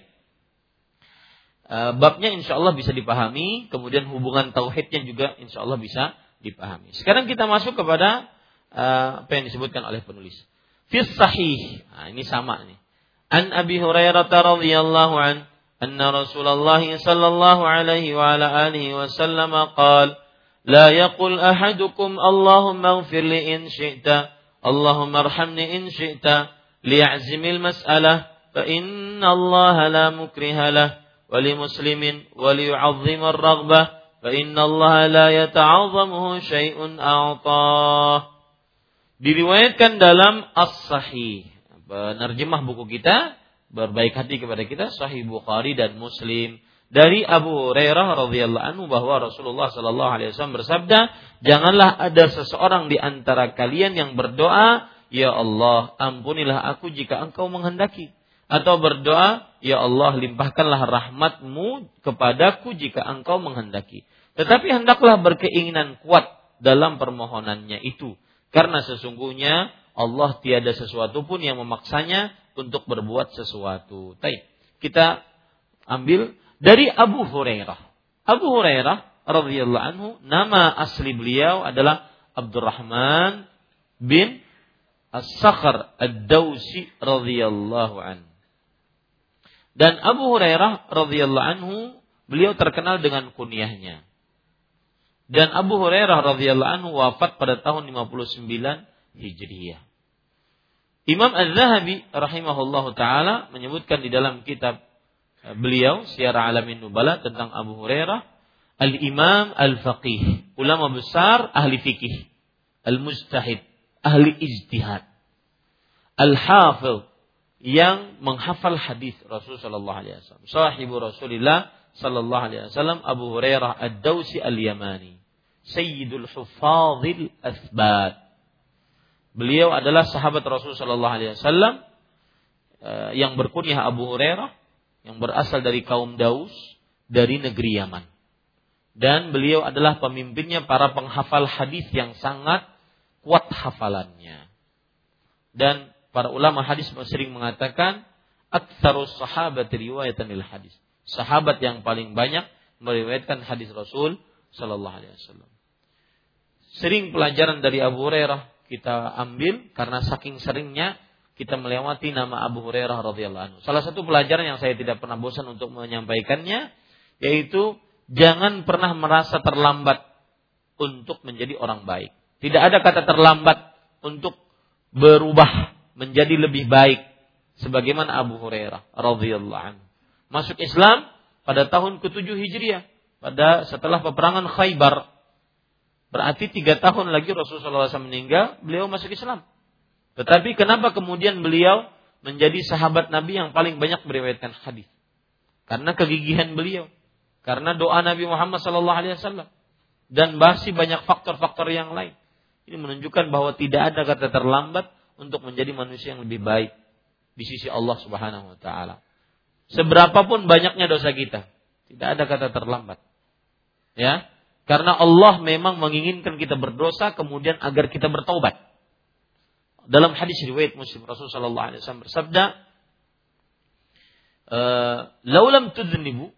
E, babnya insya Allah bisa dipahami, kemudian hubungan tauhidnya juga insya Allah bisa dipahami. Sekarang kita masuk kepada e, apa yang disebutkan oleh penulis. Fis sahih. Nah, ini sama nih. An Abi Hurairah radhiyallahu an anna Rasulullah sallallahu alaihi wa ala alihi wasallam qala لا يقول أحدكم اللهم اغفر لي إن شئت اللهم ارحمني إن شئت ليعزم المسألة فإن الله لا مكره له ولمسلم وليعظم الرغبة فإن الله لا يتعظمه شيء أعطاه diriwayatkan dalam As-Sahih penerjemah buku kita berbaik hati kepada kita Sahih Bukhari dan Muslim dari Abu Hurairah radhiyallahu anhu bahwa Rasulullah sallallahu alaihi wasallam bersabda janganlah ada seseorang di antara kalian yang berdoa Ya Allah, ampunilah aku jika engkau menghendaki. Atau berdoa, Ya Allah, limpahkanlah rahmatmu kepadaku jika engkau menghendaki. Tetapi hendaklah berkeinginan kuat dalam permohonannya itu. Karena sesungguhnya Allah tiada sesuatu pun yang memaksanya untuk berbuat sesuatu. Baik, kita ambil dari Abu Hurairah. Abu Hurairah radhiyallahu anhu nama asli beliau adalah Abdurrahman bin As-Sakhr Ad-Dausi radhiyallahu an. Dan Abu Hurairah radhiyallahu anhu beliau terkenal dengan kunyahnya. Dan Abu Hurairah radhiyallahu anhu wafat pada tahun 59 Hijriyah. Imam Az-Zahabi rahimahullahu taala menyebutkan di dalam kitab eh, beliau Syiar Alamin Nubala tentang Abu Hurairah Al-Imam Al-Faqih, ulama besar ahli fikih, Al-Mujtahid, ahli ijtihad. Al-Hafidh yang menghafal hadis Rasul sallallahu alaihi wasallam. Sahibu Rasulillah sallallahu alaihi wasallam Abu Hurairah Ad-Dausi Al-Yamani, Sayyidul Hufadhil Athbat Beliau adalah sahabat Rasul Shallallahu Alaihi Wasallam eh, yang berkunyah Abu Hurairah yang berasal dari kaum Daus dari negeri Yaman. Dan beliau adalah pemimpinnya para penghafal hadis yang sangat kuat hafalannya. Dan para ulama hadis sering mengatakan aktsarus sahabat riwayatan lil hadis. Sahabat yang paling banyak meriwayatkan hadis Rasul sallallahu alaihi wasallam. Sering pelajaran dari Abu Hurairah kita ambil karena saking seringnya kita melewati nama Abu Hurairah radhiyallahu anhu. Salah satu pelajaran yang saya tidak pernah bosan untuk menyampaikannya yaitu jangan pernah merasa terlambat untuk menjadi orang baik. Tidak ada kata terlambat untuk berubah menjadi lebih baik sebagaimana Abu Hurairah radhiyallahu anhu. Masuk Islam pada tahun ke-7 Hijriah pada setelah peperangan Khaybar Berarti tiga tahun lagi Rasulullah SAW meninggal, beliau masuk Islam. Tetapi kenapa kemudian beliau menjadi sahabat Nabi yang paling banyak meriwayatkan hadis? Karena kegigihan beliau, karena doa Nabi Muhammad SAW dan masih banyak faktor-faktor yang lain. Ini menunjukkan bahwa tidak ada kata terlambat untuk menjadi manusia yang lebih baik di sisi Allah Subhanahu wa taala. Seberapapun banyaknya dosa kita, tidak ada kata terlambat. Ya, karena Allah memang menginginkan kita berdosa kemudian agar kita bertaubat. Dalam hadis riwayat Muslim Rasulullah sallallahu alaihi wasallam bersabda, eh, "Lau lam tudhnibu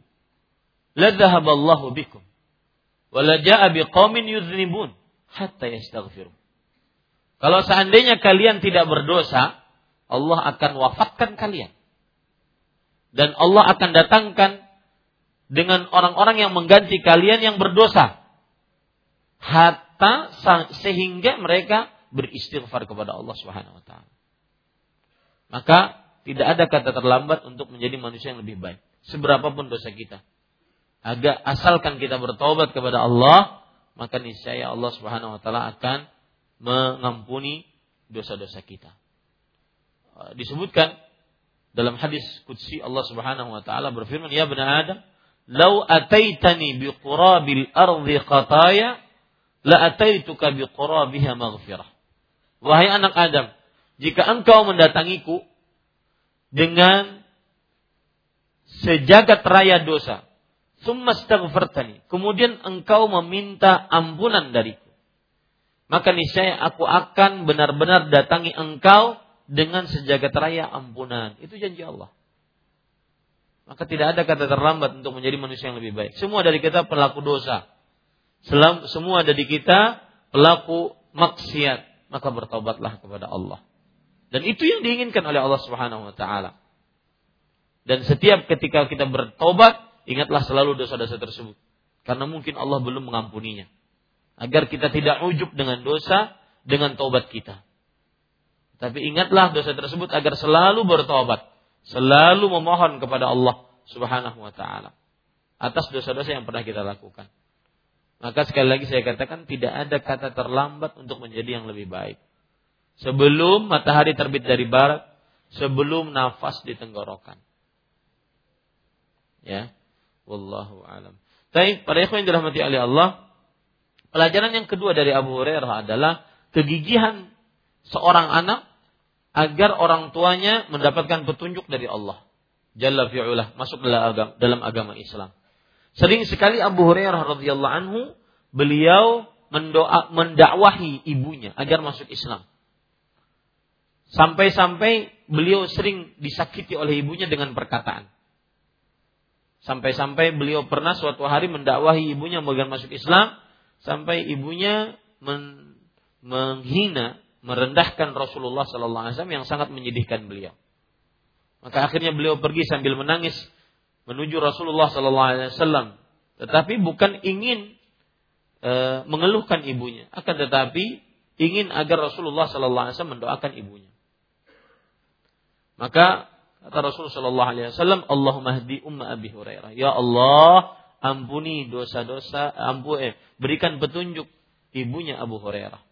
la dhahaba Allah bikum wa la jaa biqaumin yudhnibun hatta yastaghfiru." Kalau seandainya kalian tidak berdosa, Allah akan wafatkan kalian. Dan Allah akan datangkan dengan orang-orang yang mengganti kalian yang berdosa. Hatta sehingga mereka beristighfar kepada Allah Subhanahu wa taala. Maka tidak ada kata terlambat untuk menjadi manusia yang lebih baik. Seberapapun dosa kita. Agak asalkan kita bertobat kepada Allah, maka niscaya Allah Subhanahu wa taala akan mengampuni dosa-dosa kita. Disebutkan dalam hadis qudsi Allah Subhanahu wa taala berfirman, "Ya bani Adam, Lau ataitani bi qurabil ardi qataya la ataituka bi qurabiha maghfirah. Wahai anak Adam, jika engkau mendatangiku dengan sejagat raya dosa, summa astaghfartani, kemudian engkau meminta ampunan dariku, maka niscaya aku akan benar-benar datangi engkau dengan sejagat raya ampunan. Itu janji Allah. Maka tidak ada kata terlambat untuk menjadi manusia yang lebih baik. Semua dari kita pelaku dosa. Selam, semua dari kita pelaku maksiat. Maka bertobatlah kepada Allah. Dan itu yang diinginkan oleh Allah Subhanahu wa taala. Dan setiap ketika kita bertobat, ingatlah selalu dosa-dosa tersebut. Karena mungkin Allah belum mengampuninya. Agar kita tidak ujub dengan dosa dengan tobat kita. Tapi ingatlah dosa tersebut agar selalu bertobat selalu memohon kepada Allah Subhanahu wa taala atas dosa-dosa yang pernah kita lakukan. Maka sekali lagi saya katakan tidak ada kata terlambat untuk menjadi yang lebih baik. Sebelum matahari terbit dari barat, sebelum nafas di tenggorokan. Ya. Wallahu alam. Tapi pada ikhwan yang dirahmati oleh Allah, pelajaran yang kedua dari Abu Hurairah adalah kegigihan seorang anak agar orang tuanya mendapatkan petunjuk dari Allah. Jalla fi'ulah, masuk dalam agama, dalam agama Islam. Sering sekali Abu Hurairah radhiyallahu anhu beliau mendoa mendakwahi ibunya agar masuk Islam. Sampai-sampai beliau sering disakiti oleh ibunya dengan perkataan. Sampai-sampai beliau pernah suatu hari mendakwahi ibunya agar masuk Islam, sampai ibunya men, menghina merendahkan Rasulullah Sallallahu Alaihi Wasallam yang sangat menyedihkan beliau. Maka akhirnya beliau pergi sambil menangis menuju Rasulullah Sallallahu Alaihi Wasallam, tetapi bukan ingin e, mengeluhkan ibunya, akan tetapi ingin agar Rasulullah sallallahu alaihi wasallam mendoakan ibunya. Maka kata Rasulullah sallallahu alaihi wasallam, "Allahumma hdi umma Abi Hurairah." Ya Allah, ampuni dosa-dosa, ampu eh berikan petunjuk ibunya Abu Hurairah.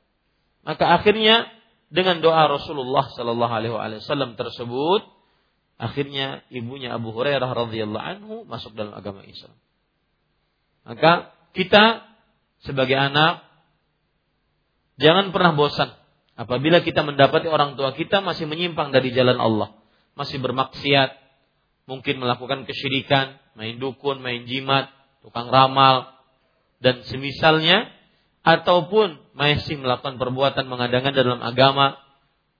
Maka akhirnya dengan doa Rasulullah sallallahu alaihi wasallam tersebut, akhirnya ibunya Abu Hurairah radhiyallahu anhu masuk dalam agama Islam. Maka kita sebagai anak Jangan pernah bosan apabila kita mendapati orang tua kita masih menyimpang dari jalan Allah, masih bermaksiat, mungkin melakukan kesyirikan, main dukun, main jimat, tukang ramal dan semisalnya ataupun masih melakukan perbuatan mengadang dalam agama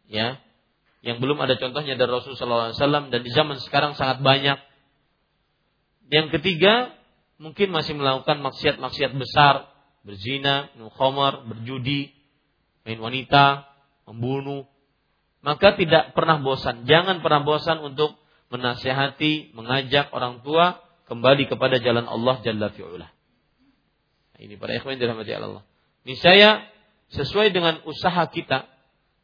ya yang belum ada contohnya dari Rasulullah SAW dan di zaman sekarang sangat banyak. Yang ketiga, mungkin masih melakukan maksiat-maksiat besar, berzina, minum berjudi, main wanita, membunuh, maka tidak pernah bosan. Jangan pernah bosan untuk menasihati, mengajak orang tua kembali kepada jalan Allah Jalla fi'ula. Ini para ikhwan dirahmati Allah. Ini saya sesuai dengan usaha kita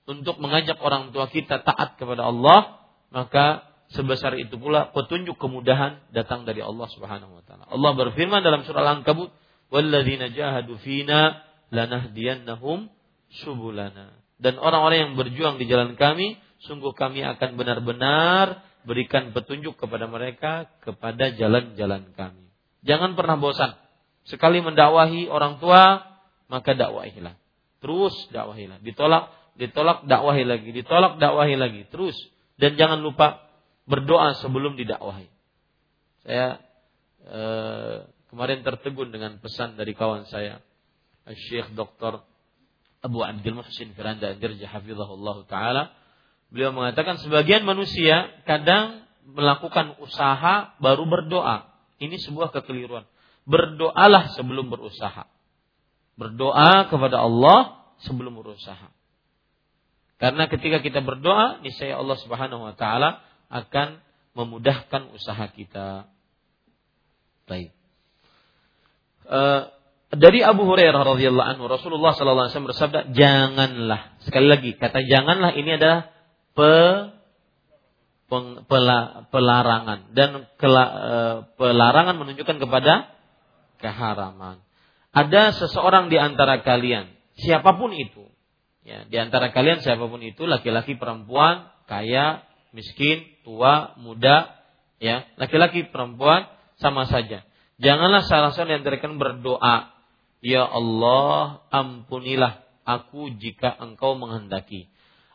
untuk mengajak orang tua kita taat kepada Allah, maka sebesar itu pula petunjuk kemudahan datang dari Allah Subhanahu wa taala. Allah berfirman dalam surah Al-Ankabut, "Walladzina jahadu fina lanahdiyannahum subulana. Dan orang-orang yang berjuang di jalan kami, sungguh kami akan benar-benar berikan petunjuk kepada mereka kepada jalan-jalan kami. Jangan pernah bosan. Sekali mendakwahi orang tua, maka dakwahilah. Terus dakwahilah. Ditolak, ditolak dakwahi lagi, ditolak dakwahi lagi, terus. Dan jangan lupa berdoa sebelum didakwahi. Saya eh, kemarin tertegun dengan pesan dari kawan saya, Syekh Dr. Abu Abdul Muhsin Firanda Dirja hafizahullah taala beliau mengatakan sebagian manusia kadang melakukan usaha baru berdoa. Ini sebuah kekeliruan. Berdoalah sebelum berusaha. Berdoa kepada Allah sebelum berusaha. Karena ketika kita berdoa, niscaya Allah Subhanahu wa taala akan memudahkan usaha kita. Baik. Uh, dari Abu Hurairah radhiyallahu anhu Rasulullah sallallahu alaihi wasallam bersabda, "Janganlah." Sekali lagi, kata janganlah ini adalah pe, peng, pela, pelarangan dan kela, e, pelarangan menunjukkan kepada keharaman. Ada seseorang di antara kalian, siapa pun itu, ya, di antara kalian siapa pun itu, laki-laki, perempuan, kaya, miskin, tua, muda, ya, laki-laki, perempuan sama saja. Janganlah salah seorang yang antara berdoa Ya Allah, ampunilah aku jika engkau menghendaki.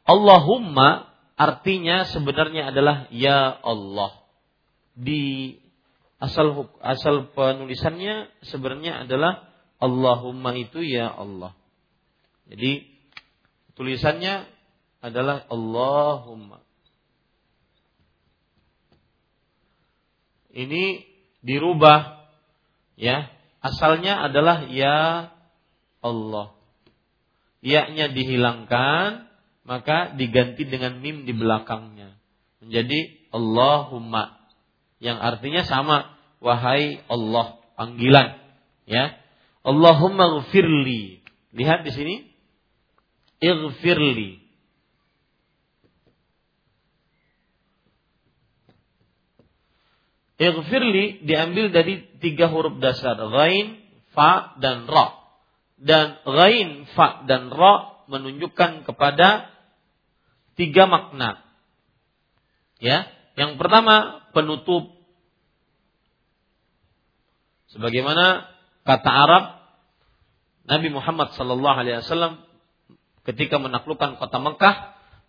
Allahumma artinya sebenarnya adalah ya Allah. Di asal asal penulisannya sebenarnya adalah Allahumma itu ya Allah. Jadi tulisannya adalah Allahumma. Ini dirubah ya asalnya adalah ya Allah. Ya-nya dihilangkan, maka diganti dengan mim di belakangnya. Menjadi Allahumma. Yang artinya sama, wahai Allah, panggilan. Ya. Allahumma gfirli. Lihat di sini. Ighfirli. Ighfirli diambil dari tiga huruf dasar. Ghain, fa, dan ra. Dan ghain, fa, dan ra menunjukkan kepada tiga makna. Ya, yang pertama penutup. Sebagaimana kata Arab Nabi Muhammad sallallahu alaihi wasallam ketika menaklukkan kota Mekah,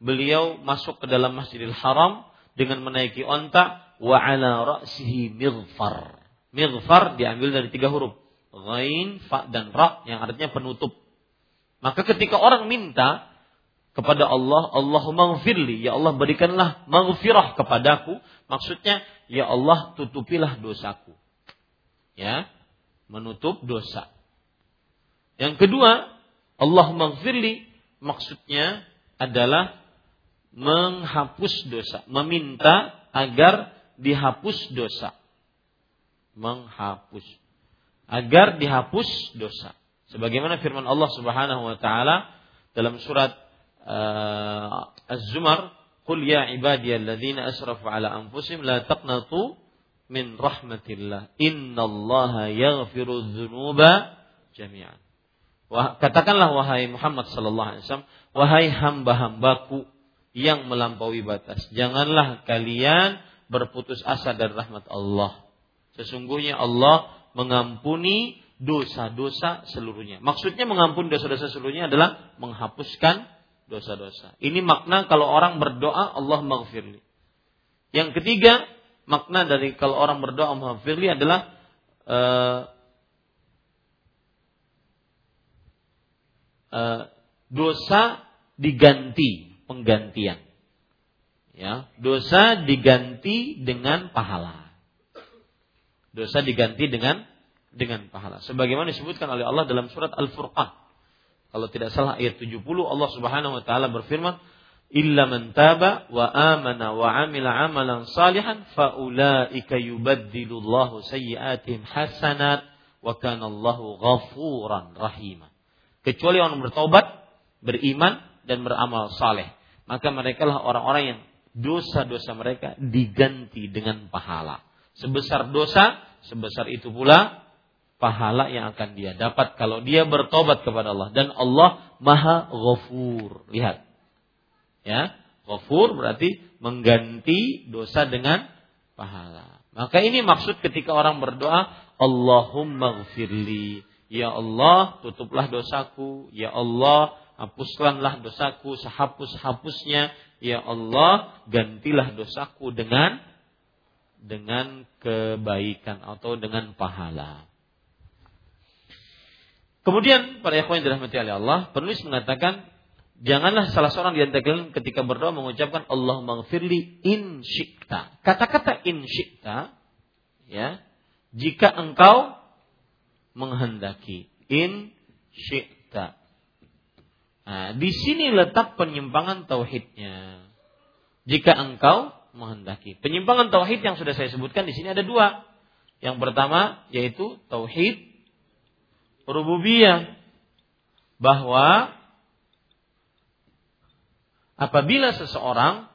beliau masuk ke dalam Masjidil Haram dengan menaiki onta wa ala ra'sihi mighfar. Mighfar diambil dari tiga huruf. Ghain, fa dan ra yang artinya penutup. Maka ketika orang minta kepada Allah, Allahumma gfirli, ya Allah berikanlah maghfirah kepadaku, maksudnya ya Allah tutupilah dosaku. Ya, menutup dosa. Yang kedua, Allahumma gfirli maksudnya adalah menghapus dosa, meminta agar dihapus dosa. Menghapus. Agar dihapus dosa. Sebagaimana firman Allah Subhanahu wa taala dalam surat uh, Az-Zumar, "Qul ya ibadiyalladzina asrafu ala anfusihim la taqnatu min rahmatillah. Innallaha yaghfiru dzunuba jami'an." Wah, katakanlah wahai Muhammad sallallahu alaihi wasallam, wahai hamba-hambaku yang melampaui batas, janganlah kalian berputus asa dari rahmat Allah. Sesungguhnya Allah mengampuni dosa-dosa seluruhnya. Maksudnya mengampuni dosa-dosa seluruhnya adalah menghapuskan dosa-dosa. Ini makna kalau orang berdoa Allah maghfirli. Yang ketiga, makna dari kalau orang berdoa maghfirli adalah uh, uh, dosa diganti, penggantian. Ya, dosa diganti dengan pahala. Dosa diganti dengan dengan pahala. Sebagaimana disebutkan oleh Allah dalam surat Al-Furqan. Kalau tidak salah ayat 70 Allah Subhanahu wa taala berfirman, "Illa man taba wa amana wa amila amalan salihan faulaika yubaddilullahu sayyi'atihim hasanat wa kana Allahu ghafuran rahima." Kecuali orang bertobat, beriman dan beramal saleh, maka mereka lah orang-orang yang dosa-dosa mereka diganti dengan pahala. Sebesar dosa, sebesar itu pula pahala yang akan dia dapat kalau dia bertobat kepada Allah dan Allah Maha Ghafur. Lihat. Ya, Ghafur berarti mengganti dosa dengan pahala. Maka ini maksud ketika orang berdoa, Allahumma ghafirli. Ya Allah, tutuplah dosaku. Ya Allah, hapuskanlah dosaku sehapus-hapusnya. Ya Allah, gantilah dosaku dengan dengan kebaikan atau dengan pahala. Kemudian para ikhwan yang dirahmati oleh Allah, penulis mengatakan janganlah salah seorang di antara kalian ketika berdoa mengucapkan Allah maghfirli in syi'ta. Kata-kata in syi'ta ya, jika engkau menghendaki in syi'ta. Nah, di sini letak penyimpangan tauhidnya. Jika engkau menghendaki. Penyimpangan tauhid yang sudah saya sebutkan di sini ada dua. Yang pertama yaitu tauhid rububiyah bahwa apabila seseorang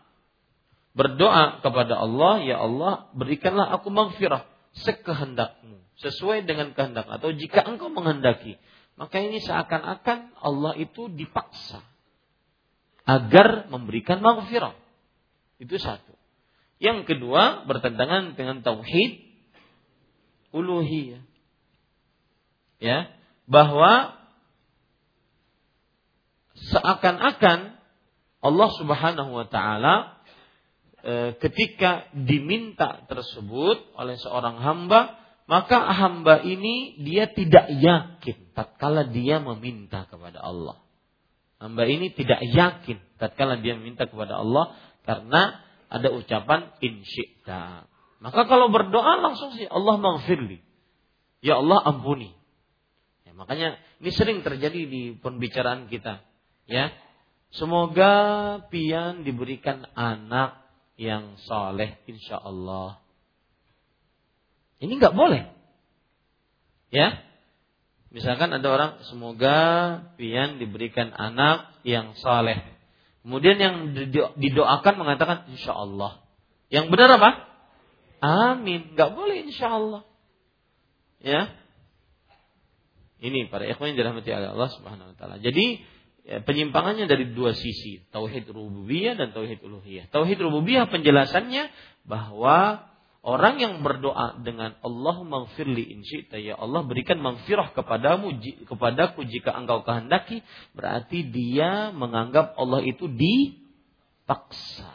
berdoa kepada Allah, ya Allah, berikanlah aku maghfirah sekehendakmu, sesuai dengan kehendak atau jika engkau menghendaki, maka ini seakan-akan Allah itu dipaksa agar memberikan maghfirah. Itu satu. Yang kedua bertentangan dengan tauhid uluhiyah. Ya, bahwa seakan-akan Allah Subhanahu wa taala e, ketika diminta tersebut oleh seorang hamba maka hamba ini dia tidak yakin tatkala dia meminta kepada Allah. Hamba ini tidak yakin tatkala dia meminta kepada Allah karena ada ucapan insyikta. Maka kalau berdoa langsung sih Allah maghfirli. Ya Allah ampuni. Makanya ini sering terjadi di pembicaraan kita. Ya, semoga pian diberikan anak yang soleh, insya Allah. Ini nggak boleh. Ya, misalkan ada orang semoga pian diberikan anak yang soleh. Kemudian yang didoakan mengatakan insya Allah. Yang benar apa? Amin. Nggak boleh insya Allah. Ya, ini para ikhwan yang dirahmati Allah Subhanahu wa taala. Jadi penyimpangannya dari dua sisi, tauhid rububiyah dan tauhid uluhiyah. Tauhid rububiyah penjelasannya bahwa orang yang berdoa dengan Allahumma gfirli in ya Allah berikan maghfirah kepadamu kepadaku jika engkau kehendaki berarti dia menganggap Allah itu dipaksa.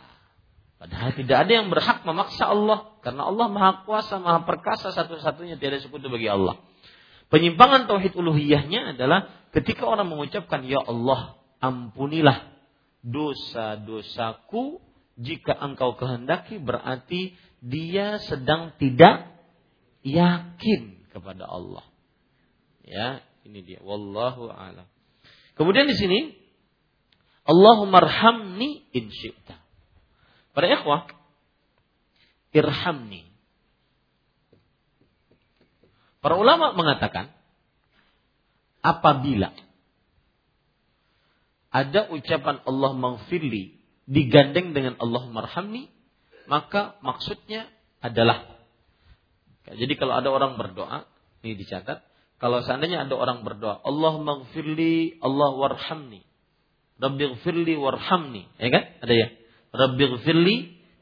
Padahal tidak ada yang berhak memaksa Allah karena Allah Maha Kuasa, Maha Perkasa satu-satunya tiada sekutu bagi Allah. Penyimpangan tauhid uluhiyahnya adalah ketika orang mengucapkan ya Allah, ampunilah dosa-dosaku jika engkau kehendaki berarti dia sedang tidak yakin kepada Allah. Ya, ini dia. Wallahu a'lam. Kemudian di sini Allahumma arhamni in syi'ta. Para ikhwah, irhamni. Para ulama mengatakan apabila ada ucapan Allah maghfirli digandeng dengan Allah marhamni, maka maksudnya adalah jadi kalau ada orang berdoa, ini dicatat, kalau seandainya ada orang berdoa, Allah maghfirli, Allah warhamni. Rabbighfirli warhamni. Ya kan? Ada ya? Rabbighfirli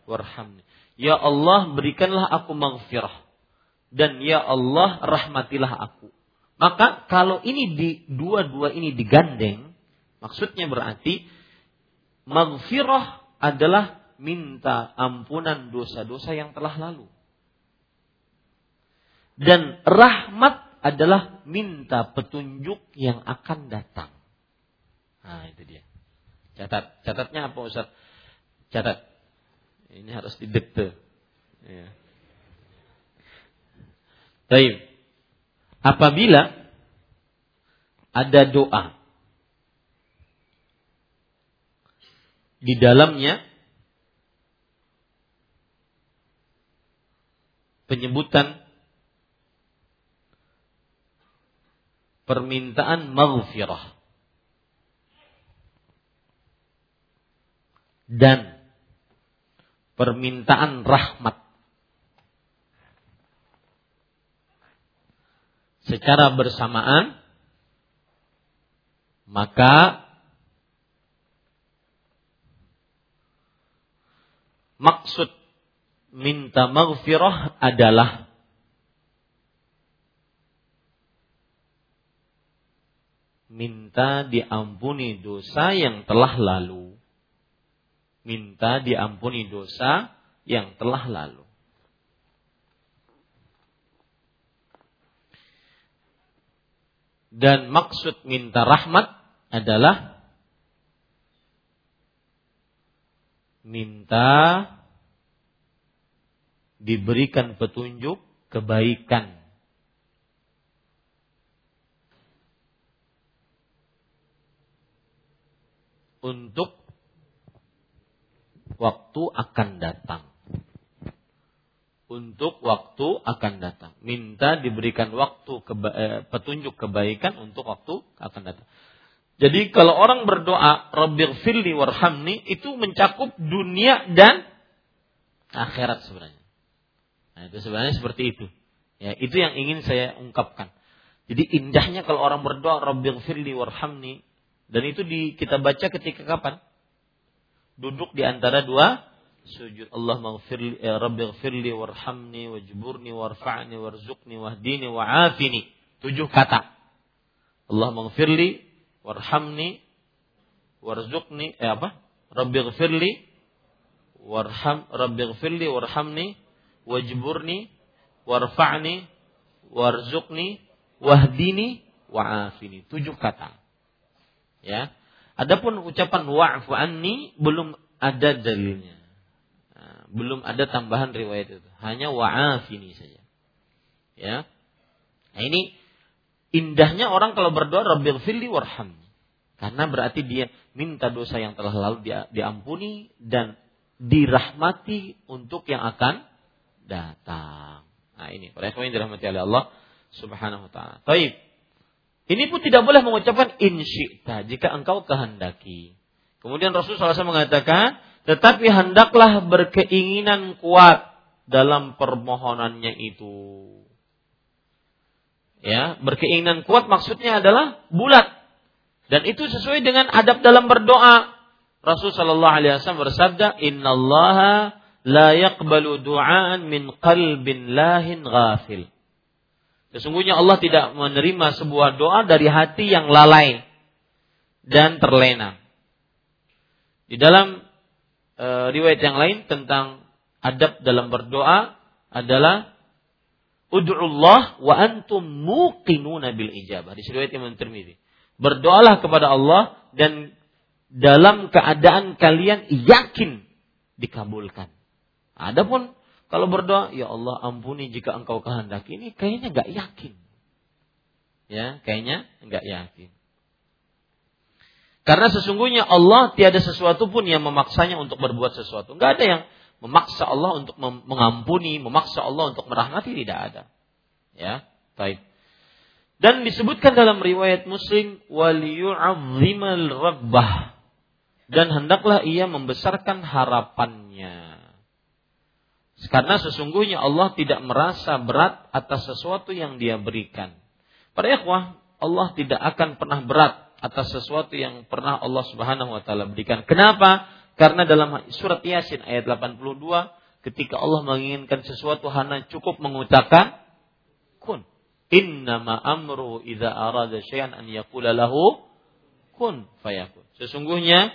warhamni. Ya Allah berikanlah aku maghfirah. Dan ya Allah rahmatilah aku. Maka kalau ini di dua-dua ini digandeng, maksudnya berarti maghfirah adalah minta ampunan dosa-dosa yang telah lalu. Dan rahmat adalah minta petunjuk yang akan datang. Nah, itu dia. Catat. Catatnya apa Ustaz? Catat. Ini harus didekte. Ya. Baik. Apabila ada doa di dalamnya penyebutan permintaan maghfirah dan permintaan rahmat secara bersamaan maka maksud minta maghfirah adalah minta diampuni dosa yang telah lalu. Minta diampuni dosa yang telah lalu. Dan maksud minta rahmat adalah minta diberikan petunjuk kebaikan untuk waktu akan datang. Untuk waktu akan datang. Minta diberikan waktu keba eh, petunjuk kebaikan untuk waktu akan datang. Jadi kalau orang berdoa Rabbighfirli warhamni itu mencakup dunia dan akhirat sebenarnya. Nah, itu sebenarnya seperti itu. Ya, itu yang ingin saya ungkapkan. Jadi indahnya kalau orang berdoa Rabbighfirli warhamni dan itu di, kita baca ketika kapan? Duduk di antara dua sujud. Allah maghfirli, ya Rabbi warhamni wajburni warfa'ni warzuqni wahdini wa'afini. Tujuh kata. Allah maghfirli warhamni warzuqni eh apa? Rabbi warham Rabbi warhamni wajburni warfa'ni warzuqni wahdini wa'afini. Tujuh kata. Ya. Adapun ucapan wa'fu anni belum ada dalilnya. Belum ada tambahan riwayat itu. Hanya wa'afini saja. Ya. Nah, ini indahnya orang kalau berdoa Rabbighfirli warhamni. Karena berarti dia minta dosa yang telah lalu dia diampuni dan dirahmati untuk yang akan datang. Nah ini para yang dirahmati oleh Allah Subhanahu wa taala. Baik. Ini pun tidak boleh mengucapkan insyikta jika engkau kehendaki. Kemudian Rasulullah SAW mengatakan, tetapi hendaklah berkeinginan kuat dalam permohonannya itu. Ya, berkeinginan kuat maksudnya adalah bulat. Dan itu sesuai dengan adab dalam berdoa. Rasul sallallahu alaihi wasallam bersabda, "Innallaha la yaqbalu du'aan min qalbin lahin ghafil." Sesungguhnya Allah tidak menerima sebuah doa dari hati yang lalai dan terlena. Di dalam e, riwayat yang lain tentang adab dalam berdoa adalah Ud'ullah wa antum muqinuna bil ijabah. Di riwayat Imam Tirmidzi. Berdoalah kepada Allah dan dalam keadaan kalian yakin dikabulkan. Adapun kalau berdoa, ya Allah ampuni jika engkau kehendaki. Ini kayaknya nggak yakin. Ya, kayaknya nggak yakin. Karena sesungguhnya Allah tiada sesuatu pun yang memaksanya untuk berbuat sesuatu. Nggak ada yang memaksa Allah untuk mengampuni, memaksa Allah untuk merahmati tidak ada. Ya, baik. Dan disebutkan dalam riwayat Muslim waliyu'azzimal rabbah dan hendaklah ia membesarkan harapannya. Karena sesungguhnya Allah tidak merasa berat atas sesuatu yang dia berikan. Para ikhwah, Allah tidak akan pernah berat atas sesuatu yang pernah Allah Subhanahu wa taala berikan. Kenapa? Karena dalam surat Yasin ayat 82 ketika Allah menginginkan sesuatu hanya cukup mengucapkan kun. Innama amru idza arada syai'an an yaqula lahu kun fayakun. Sesungguhnya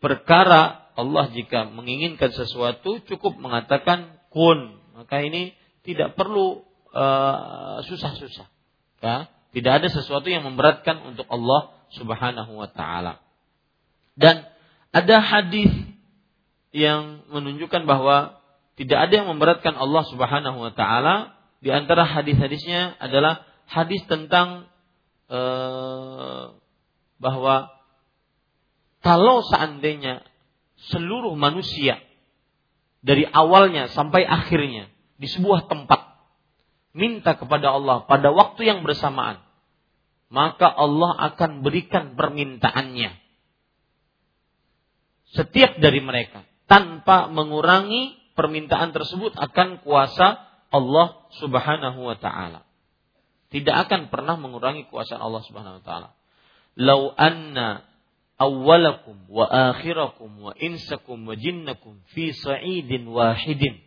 perkara Allah jika menginginkan sesuatu cukup mengatakan kun. Maka ini tidak perlu uh, susah-susah. Ya, tidak ada sesuatu yang memberatkan untuk Allah Subhanahu wa taala. Dan ada hadis yang menunjukkan bahwa tidak ada yang memberatkan Allah Subhanahu wa taala. Di antara hadis-hadisnya adalah hadis tentang uh, bahwa kalau seandainya seluruh manusia dari awalnya sampai akhirnya di sebuah tempat minta kepada Allah pada waktu yang bersamaan, maka Allah akan berikan permintaannya. Setiap dari mereka tanpa mengurangi permintaan tersebut akan kuasa Allah Subhanahu wa taala. Tidak akan pernah mengurangi kuasa Allah Subhanahu wa taala. Lau anna awwalakum wa akhirakum wa insakum wa jinnakum fi sa'idin wahidin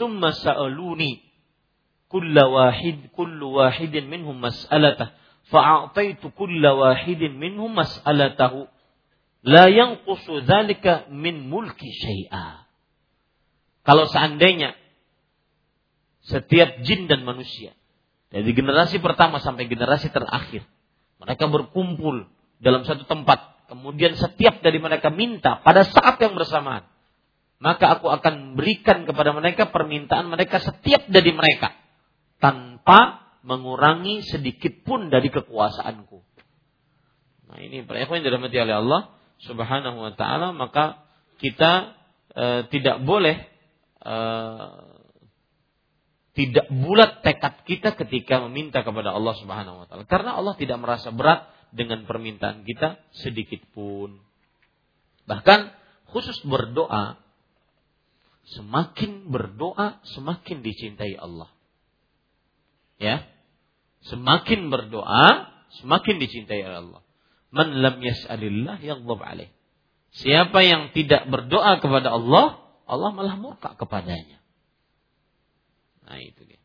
thumma sa'aluni kulla wahid kullu wahidin minhum mas'alatah fa'ataitu kulla wahidin minhum mas'alatahu la yanqusu dzalika min mulki syai'a kalau seandainya setiap jin dan manusia dari generasi pertama sampai generasi terakhir mereka berkumpul dalam satu tempat kemudian setiap dari mereka minta pada saat yang bersamaan, maka aku akan berikan kepada mereka permintaan mereka setiap dari mereka tanpa mengurangi sedikit pun dari kekuasaanku. Nah ini para yang dirahmati oleh Allah Subhanahu wa taala maka kita e, tidak boleh e, tidak bulat tekad kita ketika meminta kepada Allah Subhanahu wa taala karena Allah tidak merasa berat dengan permintaan kita sedikit pun. Bahkan khusus berdoa, semakin berdoa semakin dicintai Allah. Ya. Semakin berdoa semakin dicintai Allah. Man lam yas'alillah yaghdab alaih. Siapa yang tidak berdoa kepada Allah, Allah malah murka kepadanya. Nah itu dia.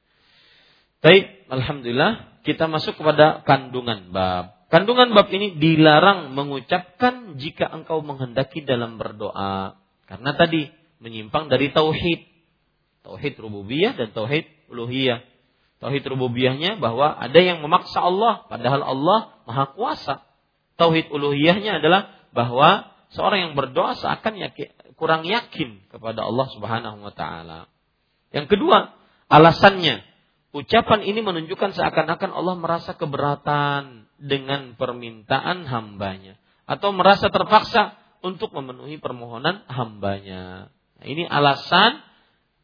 Baik, alhamdulillah kita masuk kepada kandungan bab Kandungan bab ini dilarang mengucapkan jika engkau menghendaki dalam berdoa. Karena tadi menyimpang dari tauhid. Tauhid rububiyah dan tauhid uluhiyah. Tauhid rububiyahnya bahwa ada yang memaksa Allah padahal Allah Maha Kuasa. Tauhid uluhiyahnya adalah bahwa seorang yang berdoa seakan yakin, kurang yakin kepada Allah Subhanahu wa taala. Yang kedua, alasannya ucapan ini menunjukkan seakan-akan Allah merasa keberatan dengan permintaan hambanya atau merasa terpaksa untuk memenuhi permohonan hambanya. Nah, ini alasan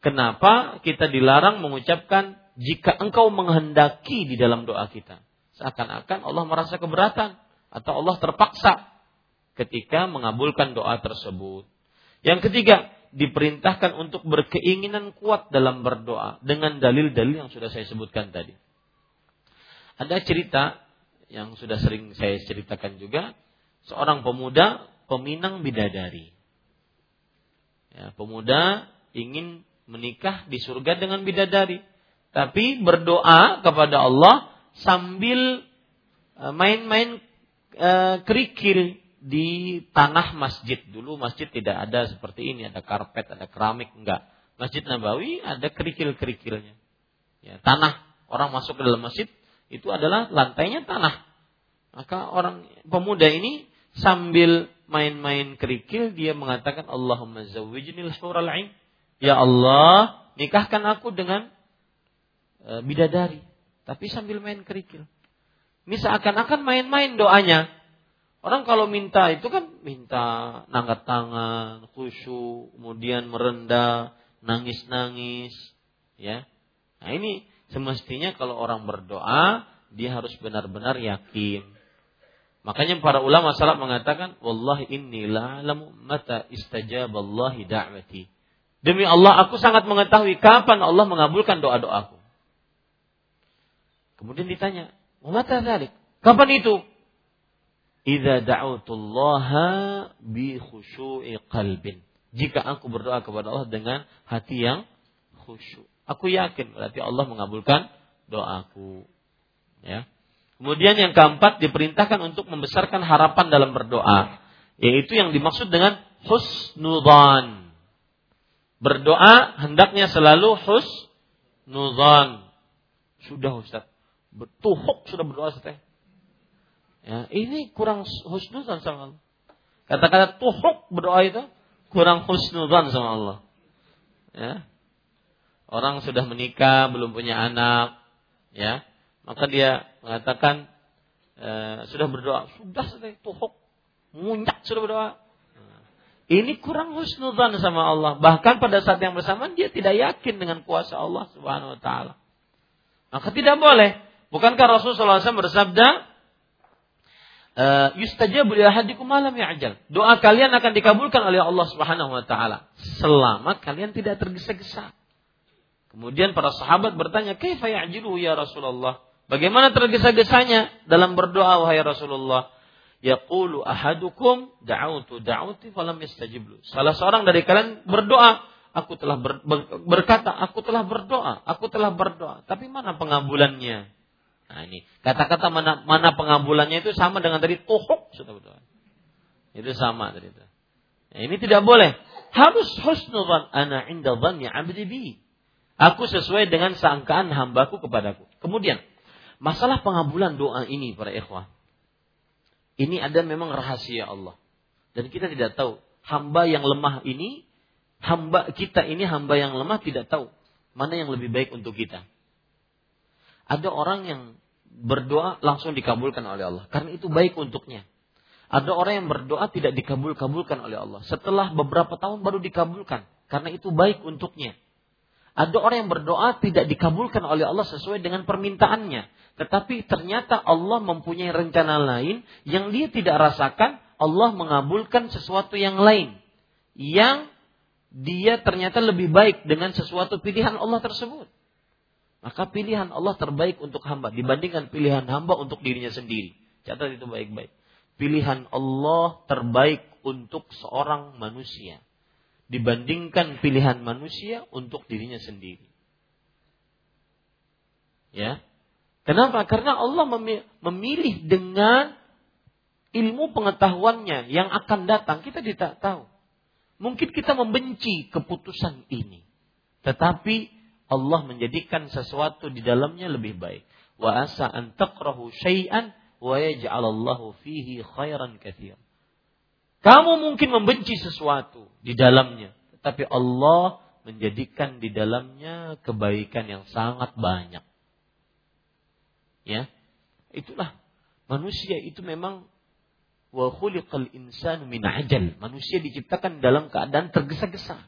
kenapa kita dilarang mengucapkan jika engkau menghendaki di dalam doa kita. Seakan-akan Allah merasa keberatan atau Allah terpaksa ketika mengabulkan doa tersebut. Yang ketiga, diperintahkan untuk berkeinginan kuat dalam berdoa dengan dalil-dalil yang sudah saya sebutkan tadi. Ada cerita yang sudah sering saya ceritakan juga, seorang pemuda peminang bidadari. Ya, pemuda ingin menikah di surga dengan bidadari, tapi berdoa kepada Allah sambil e, main-main e, kerikil di tanah masjid. Dulu masjid tidak ada seperti ini, ada karpet, ada keramik, enggak. Masjid Nabawi ada kerikil-kerikilnya. Ya, tanah orang masuk ke dalam masjid itu adalah lantainya tanah. Maka orang pemuda ini sambil main-main kerikil dia mengatakan Allahumma zawwijnil hural ain. Ya Allah, nikahkan aku dengan e, bidadari. Tapi sambil main kerikil. Ini seakan-akan main-main doanya. Orang kalau minta itu kan minta nangkat tangan, khusyuk, kemudian merendah, nangis-nangis, ya. Nah ini semestinya kalau orang berdoa dia harus benar-benar yakin. Makanya para ulama salaf mengatakan, "Wallahi inni la'lamu mata istajaballahi da'wati." Demi Allah, aku sangat mengetahui kapan Allah mengabulkan doa-doaku. Kemudian ditanya, "Mata dzalik?" Kapan itu? Idza da'utullaha bi khusyu'i qalbin. Jika aku berdoa kepada Allah dengan hati yang khusyuk. Aku yakin berarti Allah mengabulkan doaku. Ya. Kemudian yang keempat diperintahkan untuk membesarkan harapan dalam berdoa, yaitu yang dimaksud dengan husnudzan. Berdoa hendaknya selalu husnudzan. Sudah Ustaz. Betuhuk sudah berdoa Ustaz. Ya, ini kurang husnuzan sama Allah. Kata-kata tuhuk berdoa itu kurang husnuzan sama Allah. Ya. Orang sudah menikah, belum punya anak, ya. Maka dia mengatakan e, sudah berdoa, sudah sudah tuhuk, munyak sudah berdoa. Ini kurang husnuzan sama Allah. Bahkan pada saat yang bersamaan dia tidak yakin dengan kuasa Allah Subhanahu wa taala. Maka tidak boleh. Bukankah Rasulullah SAW bersabda, Eh, yustajabu ahadikum malam ya'jal. Doa kalian akan dikabulkan oleh Allah Subhanahu wa taala selama kalian tidak tergesa-gesa. Kemudian para sahabat bertanya, "Kaifa ya'jilu ya Rasulullah?" Bagaimana tergesa-gesanya dalam berdoa wahai Rasulullah? Yaqulu ahadukum da'autu da'uti falam yastajib Salah seorang dari kalian berdoa, aku telah ber, ber, berkata, aku telah berdoa, aku telah berdoa, tapi mana pengabulannya? Nah ini kata-kata mana, mana pengabulannya itu sama dengan tadi betul. Itu sama tadi itu. Nah, ini tidak boleh. Harus husnudzan ana inda dhanni 'abdi bi. Aku sesuai dengan sangkaan hambaku kepadaku. Kemudian masalah pengabulan doa ini para ikhwah. Ini ada memang rahasia Allah. Dan kita tidak tahu hamba yang lemah ini hamba kita ini hamba yang lemah tidak tahu mana yang lebih baik untuk kita. Ada orang yang berdoa langsung dikabulkan oleh Allah karena itu baik untuknya. Ada orang yang berdoa tidak dikabul-kabulkan oleh Allah. Setelah beberapa tahun baru dikabulkan karena itu baik untuknya. Ada orang yang berdoa tidak dikabulkan oleh Allah sesuai dengan permintaannya, tetapi ternyata Allah mempunyai rencana lain yang dia tidak rasakan. Allah mengabulkan sesuatu yang lain yang dia ternyata lebih baik dengan sesuatu pilihan Allah tersebut. Maka pilihan Allah terbaik untuk hamba dibandingkan pilihan hamba untuk dirinya sendiri. Catat itu baik-baik. Pilihan Allah terbaik untuk seorang manusia dibandingkan pilihan manusia untuk dirinya sendiri. Ya. Kenapa? Karena Allah memilih dengan ilmu pengetahuannya yang akan datang. Kita tidak tahu. Mungkin kita membenci keputusan ini. Tetapi Allah menjadikan sesuatu di dalamnya lebih baik. Wa asa an taqrahu syai'an wa yaj'alallahu fihi khairan katsir. Kamu mungkin membenci sesuatu di dalamnya, tetapi Allah menjadikan di dalamnya kebaikan yang sangat banyak. Ya. Itulah manusia itu memang wa khuliqal insanu min ajal. Manusia diciptakan dalam keadaan tergesa-gesa.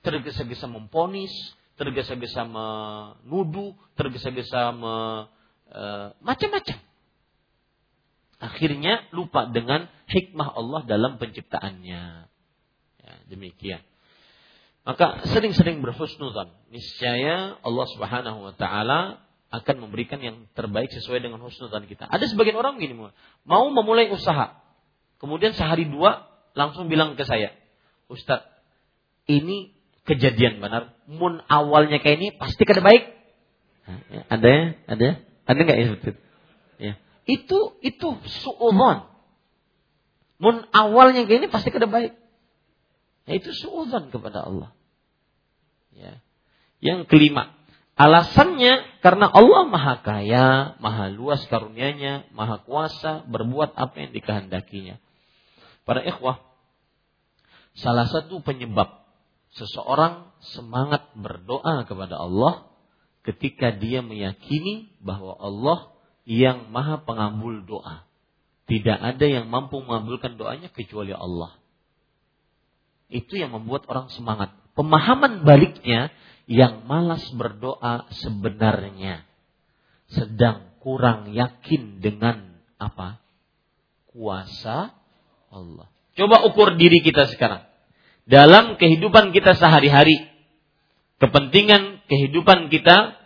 Tergesa-gesa memponis, tergesa-gesa menuduh, tergesa-gesa me, e, macam-macam. Akhirnya lupa dengan hikmah Allah dalam penciptaannya. Ya, demikian. Maka sering-sering berhusnuzan. Niscaya Allah Subhanahu wa taala akan memberikan yang terbaik sesuai dengan husnuzan kita. Ada sebagian orang begini, mau memulai usaha. Kemudian sehari dua langsung bilang ke saya, Ustadz, ini kejadian benar. Mun awalnya kayak ini pasti kada baik. Ya, ada ya? Ada? Ada nggak ya itu? Ya. Itu itu suudzon. Mun awalnya kayak ini pasti kada baik. Ya, itu suudzon kepada Allah. Ya. Yang kelima, alasannya karena Allah maha kaya, maha luas karunia-Nya, maha kuasa berbuat apa yang dikehendakinya. Para ikhwah, salah satu penyebab seseorang semangat berdoa kepada Allah ketika dia meyakini bahwa Allah yang maha pengabul doa. Tidak ada yang mampu mengabulkan doanya kecuali Allah. Itu yang membuat orang semangat. Pemahaman baliknya yang malas berdoa sebenarnya sedang kurang yakin dengan apa? Kuasa Allah. Coba ukur diri kita sekarang. Dalam kehidupan kita sehari-hari. Kepentingan kehidupan kita,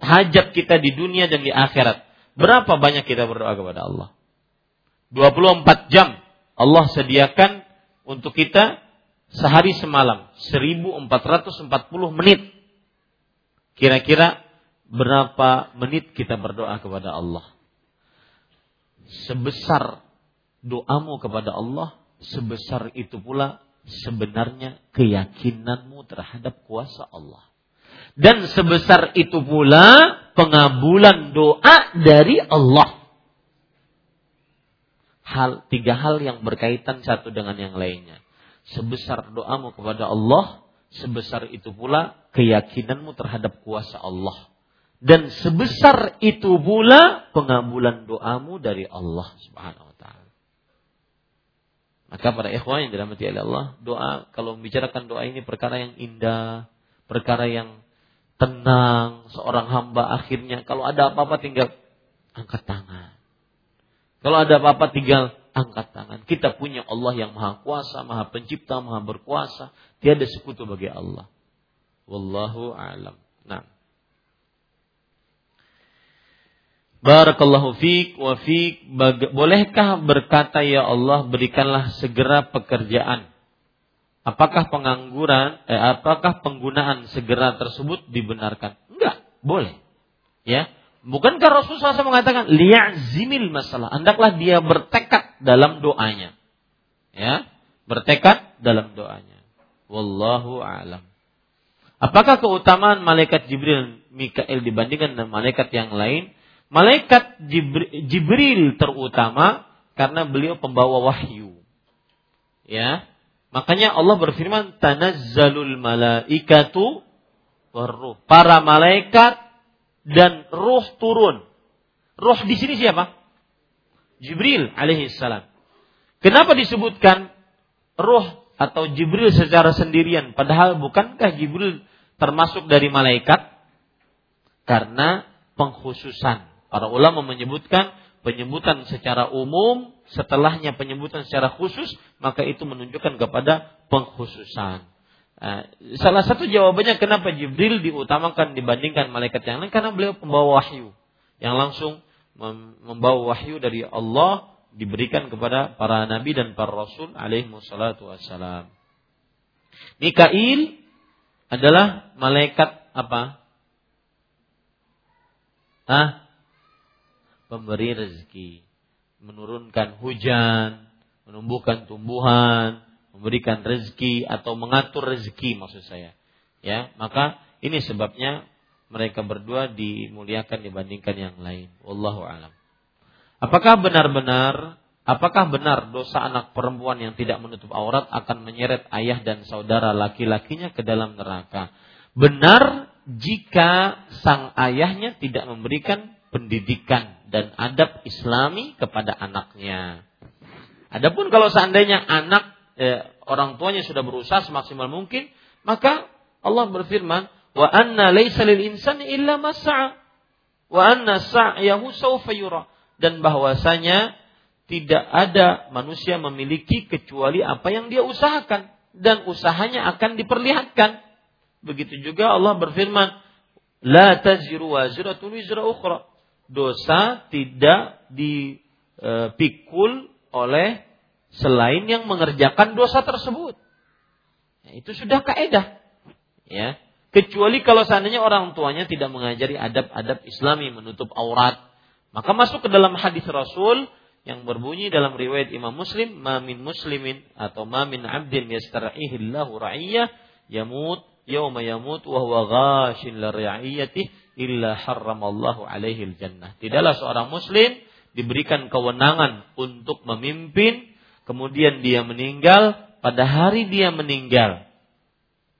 hajat kita di dunia dan di akhirat. Berapa banyak kita berdoa kepada Allah? 24 jam Allah sediakan untuk kita sehari semalam 1440 menit. Kira-kira berapa menit kita berdoa kepada Allah? Sebesar doamu kepada Allah, sebesar itu pula sebenarnya keyakinanmu terhadap kuasa Allah. Dan sebesar itu pula pengabulan doa dari Allah. Hal tiga hal yang berkaitan satu dengan yang lainnya. Sebesar doamu kepada Allah, sebesar itu pula keyakinanmu terhadap kuasa Allah. Dan sebesar itu pula pengabulan doamu dari Allah Subhanahu wa taala. Maka para ikhwan yang dirahmati oleh Allah, doa kalau membicarakan doa ini perkara yang indah, perkara yang tenang, seorang hamba akhirnya kalau ada apa-apa tinggal angkat tangan. Kalau ada apa-apa tinggal angkat tangan. Kita punya Allah yang maha kuasa, maha pencipta, maha berkuasa. Tiada sekutu bagi Allah. Wallahu a'lam. Nah. Barakallahu fiik wa fiik. Bolehkah berkata ya Allah berikanlah segera pekerjaan? Apakah pengangguran, eh, apakah penggunaan segera tersebut dibenarkan? Enggak, boleh. Ya, Bukankah Rasulullah SAW mengatakan liya'zimil masalah. Hendaklah dia bertekad dalam doanya. Ya, bertekad dalam doanya. Wallahu a'lam. Apakah keutamaan malaikat Jibril Mikael dibandingkan dengan malaikat yang lain? Malaikat Jibril, terutama karena beliau pembawa wahyu. Ya. Makanya Allah berfirman tanazzalul malaikatu warruh. Para malaikat dan ruh turun. Ruh di sini siapa? Jibril alaihissalam. Kenapa disebutkan ruh atau Jibril secara sendirian? Padahal bukankah Jibril termasuk dari malaikat? Karena pengkhususan. Para ulama menyebutkan penyebutan secara umum, setelahnya penyebutan secara khusus, maka itu menunjukkan kepada pengkhususan. Eh, salah satu jawabannya kenapa Jibril diutamakan dibandingkan malaikat yang lain karena beliau pembawa wahyu yang langsung membawa wahyu dari Allah diberikan kepada para nabi dan para rasul alaihi wassalatu wassalam. Mikail adalah malaikat apa? Hah? Pemberi rezeki, menurunkan hujan, menumbuhkan tumbuhan, memberikan rezeki atau mengatur rezeki maksud saya. Ya, maka ini sebabnya mereka berdua dimuliakan dibandingkan yang lain. Wallahu alam. Apakah benar-benar apakah benar dosa anak perempuan yang tidak menutup aurat akan menyeret ayah dan saudara laki-lakinya ke dalam neraka? Benar jika sang ayahnya tidak memberikan pendidikan dan adab islami kepada anaknya. Adapun kalau seandainya anak eh, orang tuanya sudah berusaha semaksimal mungkin, maka Allah berfirman, "Wa anna laisa lil insani illa ma wa anna sa'yahu sawfa yura." Dan bahwasanya tidak ada manusia memiliki kecuali apa yang dia usahakan dan usahanya akan diperlihatkan. Begitu juga Allah berfirman, "La taziru waziratun wizra ukhra." Dosa tidak dipikul oleh selain yang mengerjakan dosa tersebut. Ya, itu sudah kaedah. Ya. Kecuali kalau seandainya orang tuanya tidak mengajari adab-adab Islami menutup aurat, maka masuk ke dalam hadis Rasul yang berbunyi dalam riwayat Imam Muslim, "Mamin muslimin atau mamin abdin yastarihillahu ra'iyah yamut yauma yamut wa huwa illa harramallahu alaihi jannah." Tidaklah seorang muslim diberikan kewenangan untuk memimpin kemudian dia meninggal pada hari dia meninggal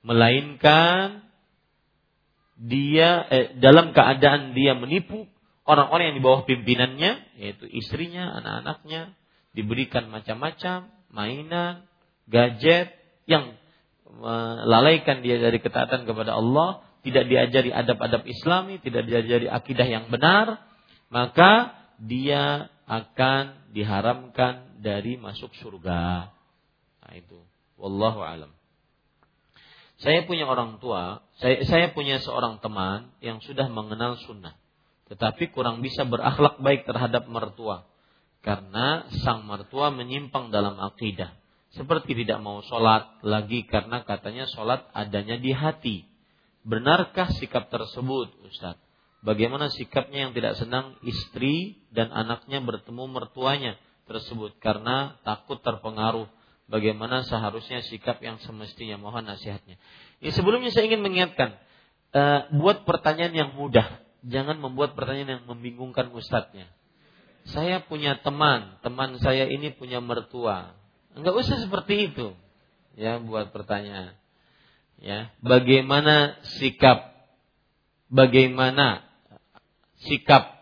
melainkan dia eh, dalam keadaan dia menipu orang-orang yang di bawah pimpinannya yaitu istrinya, anak-anaknya diberikan macam-macam mainan, gadget yang melalaikan dia dari ketaatan kepada Allah, tidak diajari adab-adab Islami, tidak diajari akidah yang benar, maka dia akan diharamkan dari masuk surga. Nah itu. Wallahu alam. Saya punya orang tua, saya, saya punya seorang teman yang sudah mengenal sunnah. Tetapi kurang bisa berakhlak baik terhadap mertua. Karena sang mertua menyimpang dalam akidah. Seperti tidak mau sholat lagi karena katanya sholat adanya di hati. Benarkah sikap tersebut Ustaz? Bagaimana sikapnya yang tidak senang istri dan anaknya bertemu mertuanya tersebut karena takut terpengaruh bagaimana seharusnya sikap yang semestinya. Mohon nasihatnya. Ya, sebelumnya saya ingin mengingatkan, uh, buat pertanyaan yang mudah, jangan membuat pertanyaan yang membingungkan ustadznya. Saya punya teman, teman saya ini punya mertua. Enggak usah seperti itu. Ya, buat pertanyaan. Ya, bagaimana sikap bagaimana sikap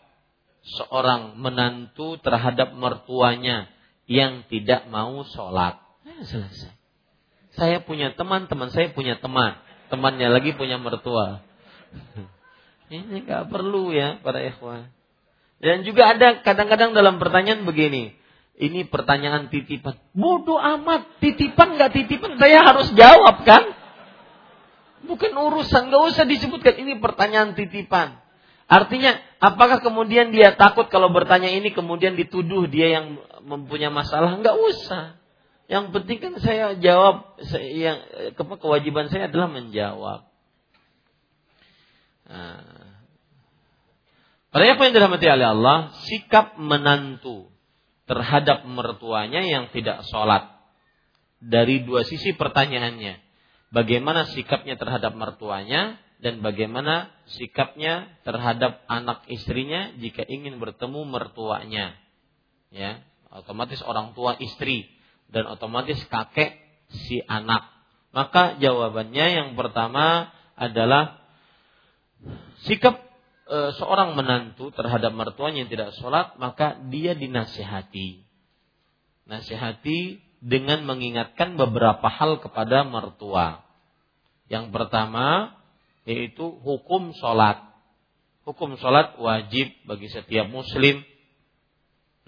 seorang menantu terhadap mertuanya yang tidak mau sholat selesai. Saya punya teman, teman saya punya teman. Temannya lagi punya mertua. Ini nggak perlu ya para ikhwan. Dan juga ada kadang-kadang dalam pertanyaan begini. Ini pertanyaan titipan. Bodoh amat, titipan nggak titipan, saya harus jawab kan? Bukan urusan, nggak usah disebutkan. Ini pertanyaan titipan. Artinya, apakah kemudian dia takut kalau bertanya ini kemudian dituduh dia yang mempunyai masalah? Nggak usah. Yang penting kan saya jawab yang kewajiban saya adalah menjawab. Nah. Apa yang dirahmati oleh Allah, sikap menantu terhadap mertuanya yang tidak sholat. Dari dua sisi pertanyaannya. Bagaimana sikapnya terhadap mertuanya dan bagaimana sikapnya terhadap anak istrinya jika ingin bertemu mertuanya. Ya, otomatis orang tua istri dan otomatis kakek si anak. Maka jawabannya yang pertama adalah sikap e, seorang menantu terhadap mertuanya yang tidak sholat, maka dia dinasihati. Nasihati dengan mengingatkan beberapa hal kepada mertua. Yang pertama yaitu hukum sholat. Hukum sholat wajib bagi setiap muslim,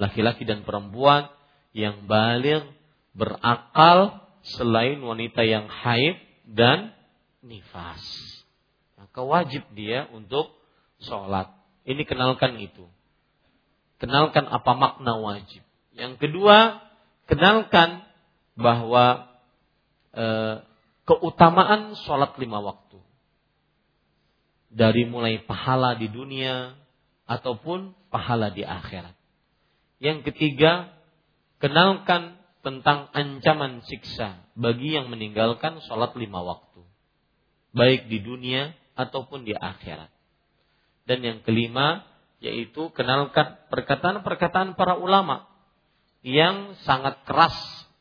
laki-laki dan perempuan yang balik berakal selain wanita yang haid dan nifas. Maka wajib dia untuk sholat. Ini kenalkan itu. Kenalkan apa makna wajib. Yang kedua, kenalkan bahwa e, keutamaan sholat lima waktu. Dari mulai pahala di dunia ataupun pahala di akhirat. Yang ketiga, kenalkan tentang ancaman siksa bagi yang meninggalkan sholat lima waktu. Baik di dunia ataupun di akhirat. Dan yang kelima, yaitu kenalkan perkataan-perkataan para ulama yang sangat keras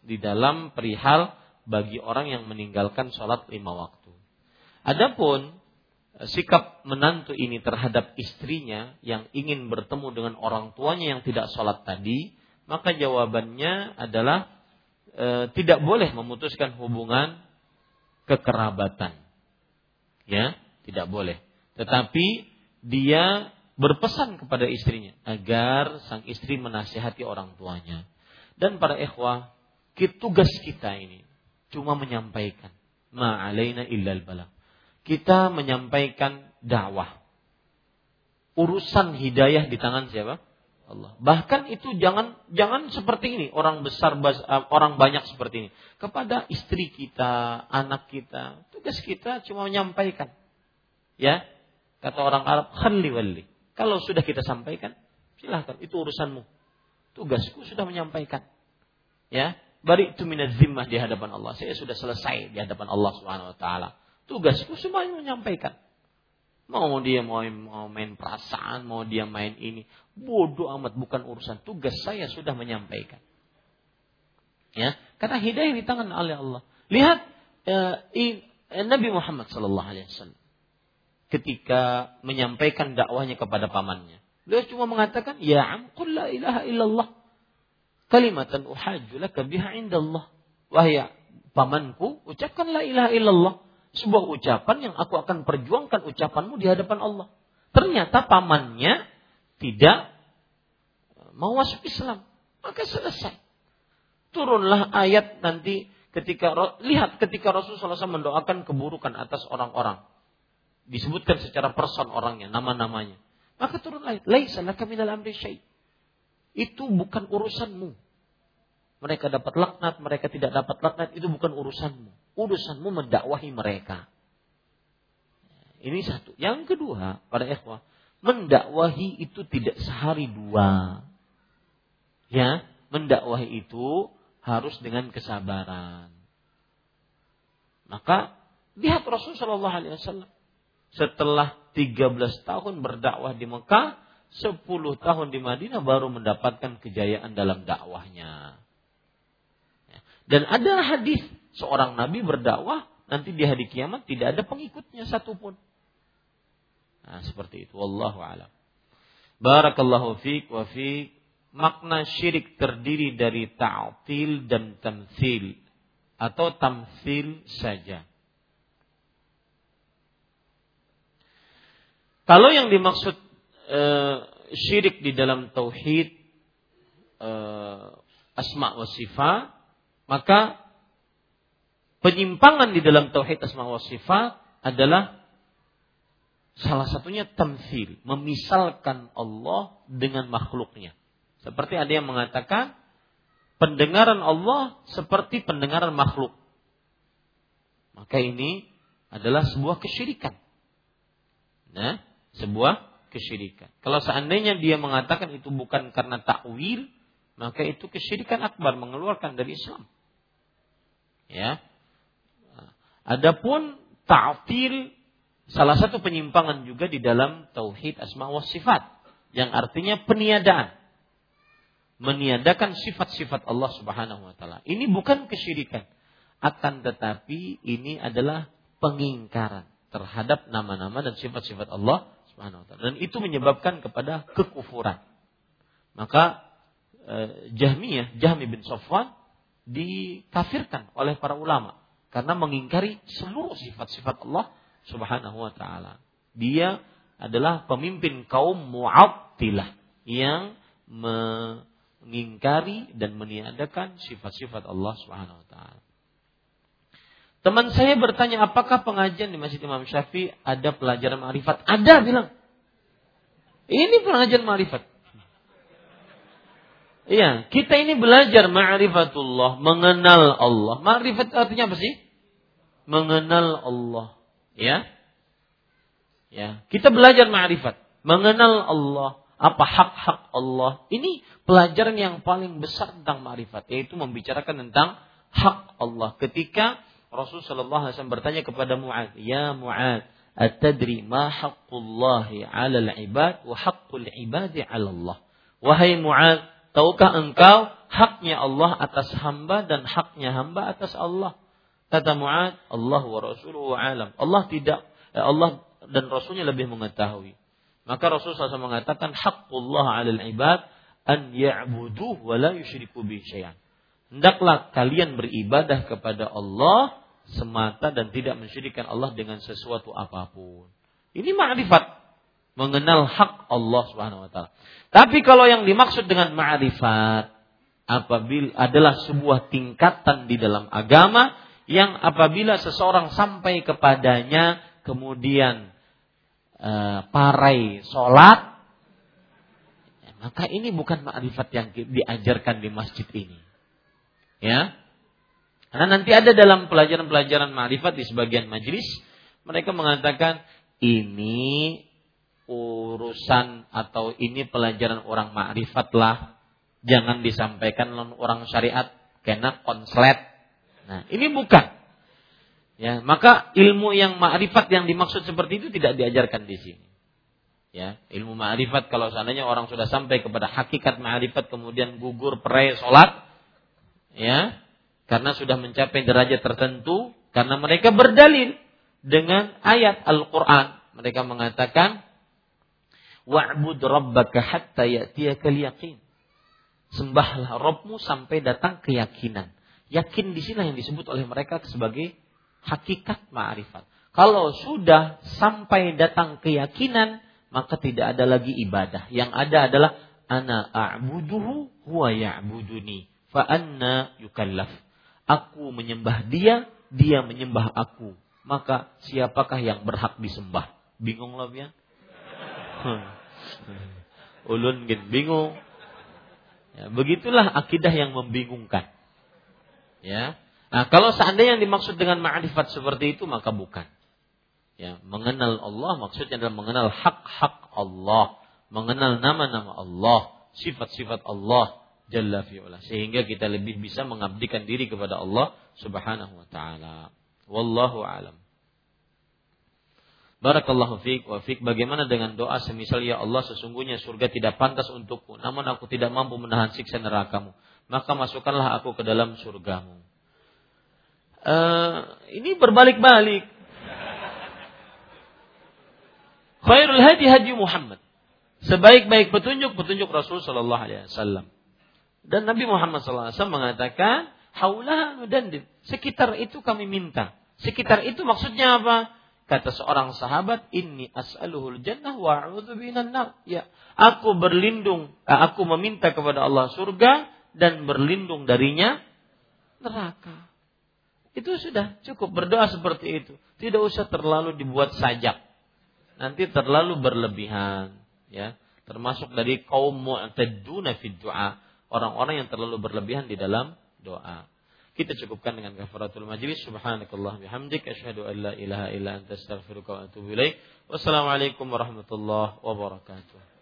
di dalam perihal bagi orang yang meninggalkan sholat lima waktu. Adapun eh, sikap menantu ini terhadap istrinya yang ingin bertemu dengan orang tuanya yang tidak sholat tadi, maka jawabannya adalah e, tidak boleh memutuskan hubungan kekerabatan. Ya, tidak boleh. Tetapi dia berpesan kepada istrinya agar sang istri menasihati orang tuanya. Dan para ikhwah, tugas kita ini cuma menyampaikan. Ma'alaina illal balang. Kita menyampaikan dakwah. Urusan hidayah di tangan siapa? Allah. Bahkan itu jangan jangan seperti ini orang besar eh, orang banyak seperti ini kepada istri kita, anak kita. Tugas kita cuma menyampaikan. Ya. Kata orang Arab, "Khalli walli." Kalau sudah kita sampaikan, silahkan itu urusanmu. Tugasku sudah menyampaikan. Ya. Bari itu minaz zimmah di hadapan Allah. Saya sudah selesai di hadapan Allah Subhanahu wa taala. Tugasku semuanya menyampaikan. Mau dia mau, mau main perasaan, mau dia main ini. Bodoh amat bukan urusan tugas saya sudah menyampaikan. Ya, karena hidayah di tangan oleh Allah. Lihat uh, Nabi Muhammad sallallahu alaihi wasallam ketika menyampaikan dakwahnya kepada pamannya. Beliau cuma mengatakan, "Ya am, la ilaha illallah." Kalimatan uhajju laka biha indallah. Wahai pamanku, ucapkan la ilaha illallah sebuah ucapan yang aku akan perjuangkan ucapanmu di hadapan Allah. Ternyata pamannya tidak mau masuk Islam, maka selesai. Turunlah ayat nanti ketika lihat ketika Rasulullah SAW mendoakan keburukan atas orang-orang. Disebutkan secara person orangnya, nama-namanya. Maka turun ayat, "Laisa laka minal amri syai." Itu bukan urusanmu. Mereka dapat laknat, mereka tidak dapat laknat, itu bukan urusanmu. Urusanmu mendakwahi mereka. Ini satu. Yang kedua, pada ikhwah, mendakwahi itu tidak sehari dua. Ya, mendakwahi itu harus dengan kesabaran. Maka lihat Rasulullah Shallallahu Alaihi Wasallam setelah 13 tahun berdakwah di Mekah, 10 tahun di Madinah baru mendapatkan kejayaan dalam dakwahnya. Dan ada hadis seorang nabi berdakwah nanti di hari kiamat tidak ada pengikutnya satupun. Nah, seperti itu. Wallahu alam. Barakallahu fiik wa fiik. Makna syirik terdiri dari ta'til dan tamsil atau tamsil saja. Kalau yang dimaksud e, syirik di dalam tauhid e, asma wa sifat, maka penyimpangan di dalam tauhid asma wa sifat adalah Salah satunya tamsil, memisalkan Allah dengan makhluknya. Seperti ada yang mengatakan pendengaran Allah seperti pendengaran makhluk. Maka ini adalah sebuah kesyirikan. Nah, sebuah kesyirikan. Kalau seandainya dia mengatakan itu bukan karena takwil, maka itu kesyirikan akbar mengeluarkan dari Islam. Ya. Adapun ta'til salah satu penyimpangan juga di dalam tauhid asma wa sifat yang artinya peniadaan meniadakan sifat-sifat Allah Subhanahu wa taala. Ini bukan kesyirikan, akan tetapi ini adalah pengingkaran terhadap nama-nama dan sifat-sifat Allah Subhanahu wa. Dan itu menyebabkan kepada kekufuran. Maka eh, Jahmiyah, Jahmi bin Safwan dikafirkan oleh para ulama karena mengingkari seluruh sifat-sifat Allah Subhanahu wa taala. Dia adalah pemimpin kaum Mu'attilah yang mengingkari dan meniadakan sifat-sifat Allah Subhanahu wa taala. Teman saya bertanya, apakah pengajian di Masjid Imam Syafi'i ada pelajaran ma'rifat? Ada bilang. Ini pengajian ma'rifat. Iya, kita ini belajar ma'rifatullah, mengenal Allah. Ma'rifat artinya apa sih? Mengenal Allah. Ya. Ya, kita belajar ma'rifat, mengenal Allah, apa hak-hak Allah. Ini pelajaran yang paling besar tentang ma'rifat, yaitu membicarakan tentang hak Allah. Ketika Rasulullah sallallahu alaihi wasallam bertanya kepada Mu'ad, "Ya Mu'ad, atadri ma haqqullahi 'ala al-ibad wa haqqul ibadi 'ala Allah?" Wahai Mu'ad, tahukah engkau haknya Allah atas hamba dan haknya hamba atas Allah? Kata Mu'ad, Allah wa Rasuluhu alam. Allah tidak, eh, Allah dan Rasulnya lebih mengetahui. Maka Rasulullah SAW mengatakan, Haqqullah alal ibad an ya'buduh wa la yushriku bi syai'an. Hendaklah kalian beribadah kepada Allah semata dan tidak mensyirikan Allah dengan sesuatu apa pun. Ini ma'rifat. Mengenal hak Allah Subhanahu wa taala. Tapi kalau yang dimaksud dengan ma'rifat apabila adalah sebuah tingkatan di dalam agama yang apabila seseorang sampai kepadanya kemudian e, parai sholat ya, maka ini bukan makrifat yang diajarkan di masjid ini ya karena nanti ada dalam pelajaran-pelajaran makrifat di sebagian majelis mereka mengatakan ini urusan atau ini pelajaran orang makrifat lah jangan disampaikan orang syariat kena konslet Nah, ini bukan. Ya, maka ilmu yang ma'rifat yang dimaksud seperti itu tidak diajarkan di sini. Ya, ilmu ma'rifat kalau seandainya orang sudah sampai kepada hakikat ma'rifat kemudian gugur perai salat ya, karena sudah mencapai derajat tertentu karena mereka berdalil dengan ayat Al-Qur'an. Mereka mengatakan wa'bud rabbaka hatta ya'tiyakal yaqin. Sembahlah Rabbmu sampai datang keyakinan. Yakin di sini yang disebut oleh mereka sebagai hakikat ma'rifat. Kalau sudah sampai datang keyakinan, maka tidak ada lagi ibadah. Yang ada adalah ana a'buduhu huwa ya'buduni fa anna yukallaf. Aku menyembah dia, dia menyembah aku. Maka siapakah yang berhak disembah? Bingung lah ya? Ulun gitu bingung. Ya, begitulah akidah yang membingungkan. Ya. Nah, kalau seandainya yang dimaksud dengan ma'rifat seperti itu maka bukan. Ya, mengenal Allah maksudnya adalah mengenal hak-hak Allah, mengenal nama-nama Allah, sifat-sifat Allah jalla fi'ala sehingga kita lebih bisa mengabdikan diri kepada Allah Subhanahu wa taala. Wallahu alam. Barakallahu fiik wa fiik. Bagaimana dengan doa semisal ya Allah sesungguhnya surga tidak pantas untukku, namun aku tidak mampu menahan siksa nerakamu. Maka masukkanlah aku ke dalam surgamu. Uh, ini berbalik-balik. Khairul hadi hadi Muhammad. Sebaik-baik petunjuk petunjuk Rasul Shallallahu Alaihi Wasallam. Dan Nabi Muhammad Wasallam mengatakan, haulah dan sekitar itu kami minta. Sekitar itu maksudnya apa? Kata seorang sahabat, ini as'aluhul jannah wa nar. Ya, aku berlindung, eh, aku meminta kepada Allah surga dan berlindung darinya neraka. Itu sudah cukup berdoa seperti itu. Tidak usah terlalu dibuat sajak. Nanti terlalu berlebihan, ya. Termasuk dari kaum mu'taduna fid du'a, orang-orang yang terlalu berlebihan di dalam doa. Kita cukupkan dengan kafaratul majlis. Subhanakallah bihamdik. Asyhadu an la ilaha illa anta astaghfiruka wa atubu ilaik. Wassalamualaikum warahmatullahi wabarakatuh.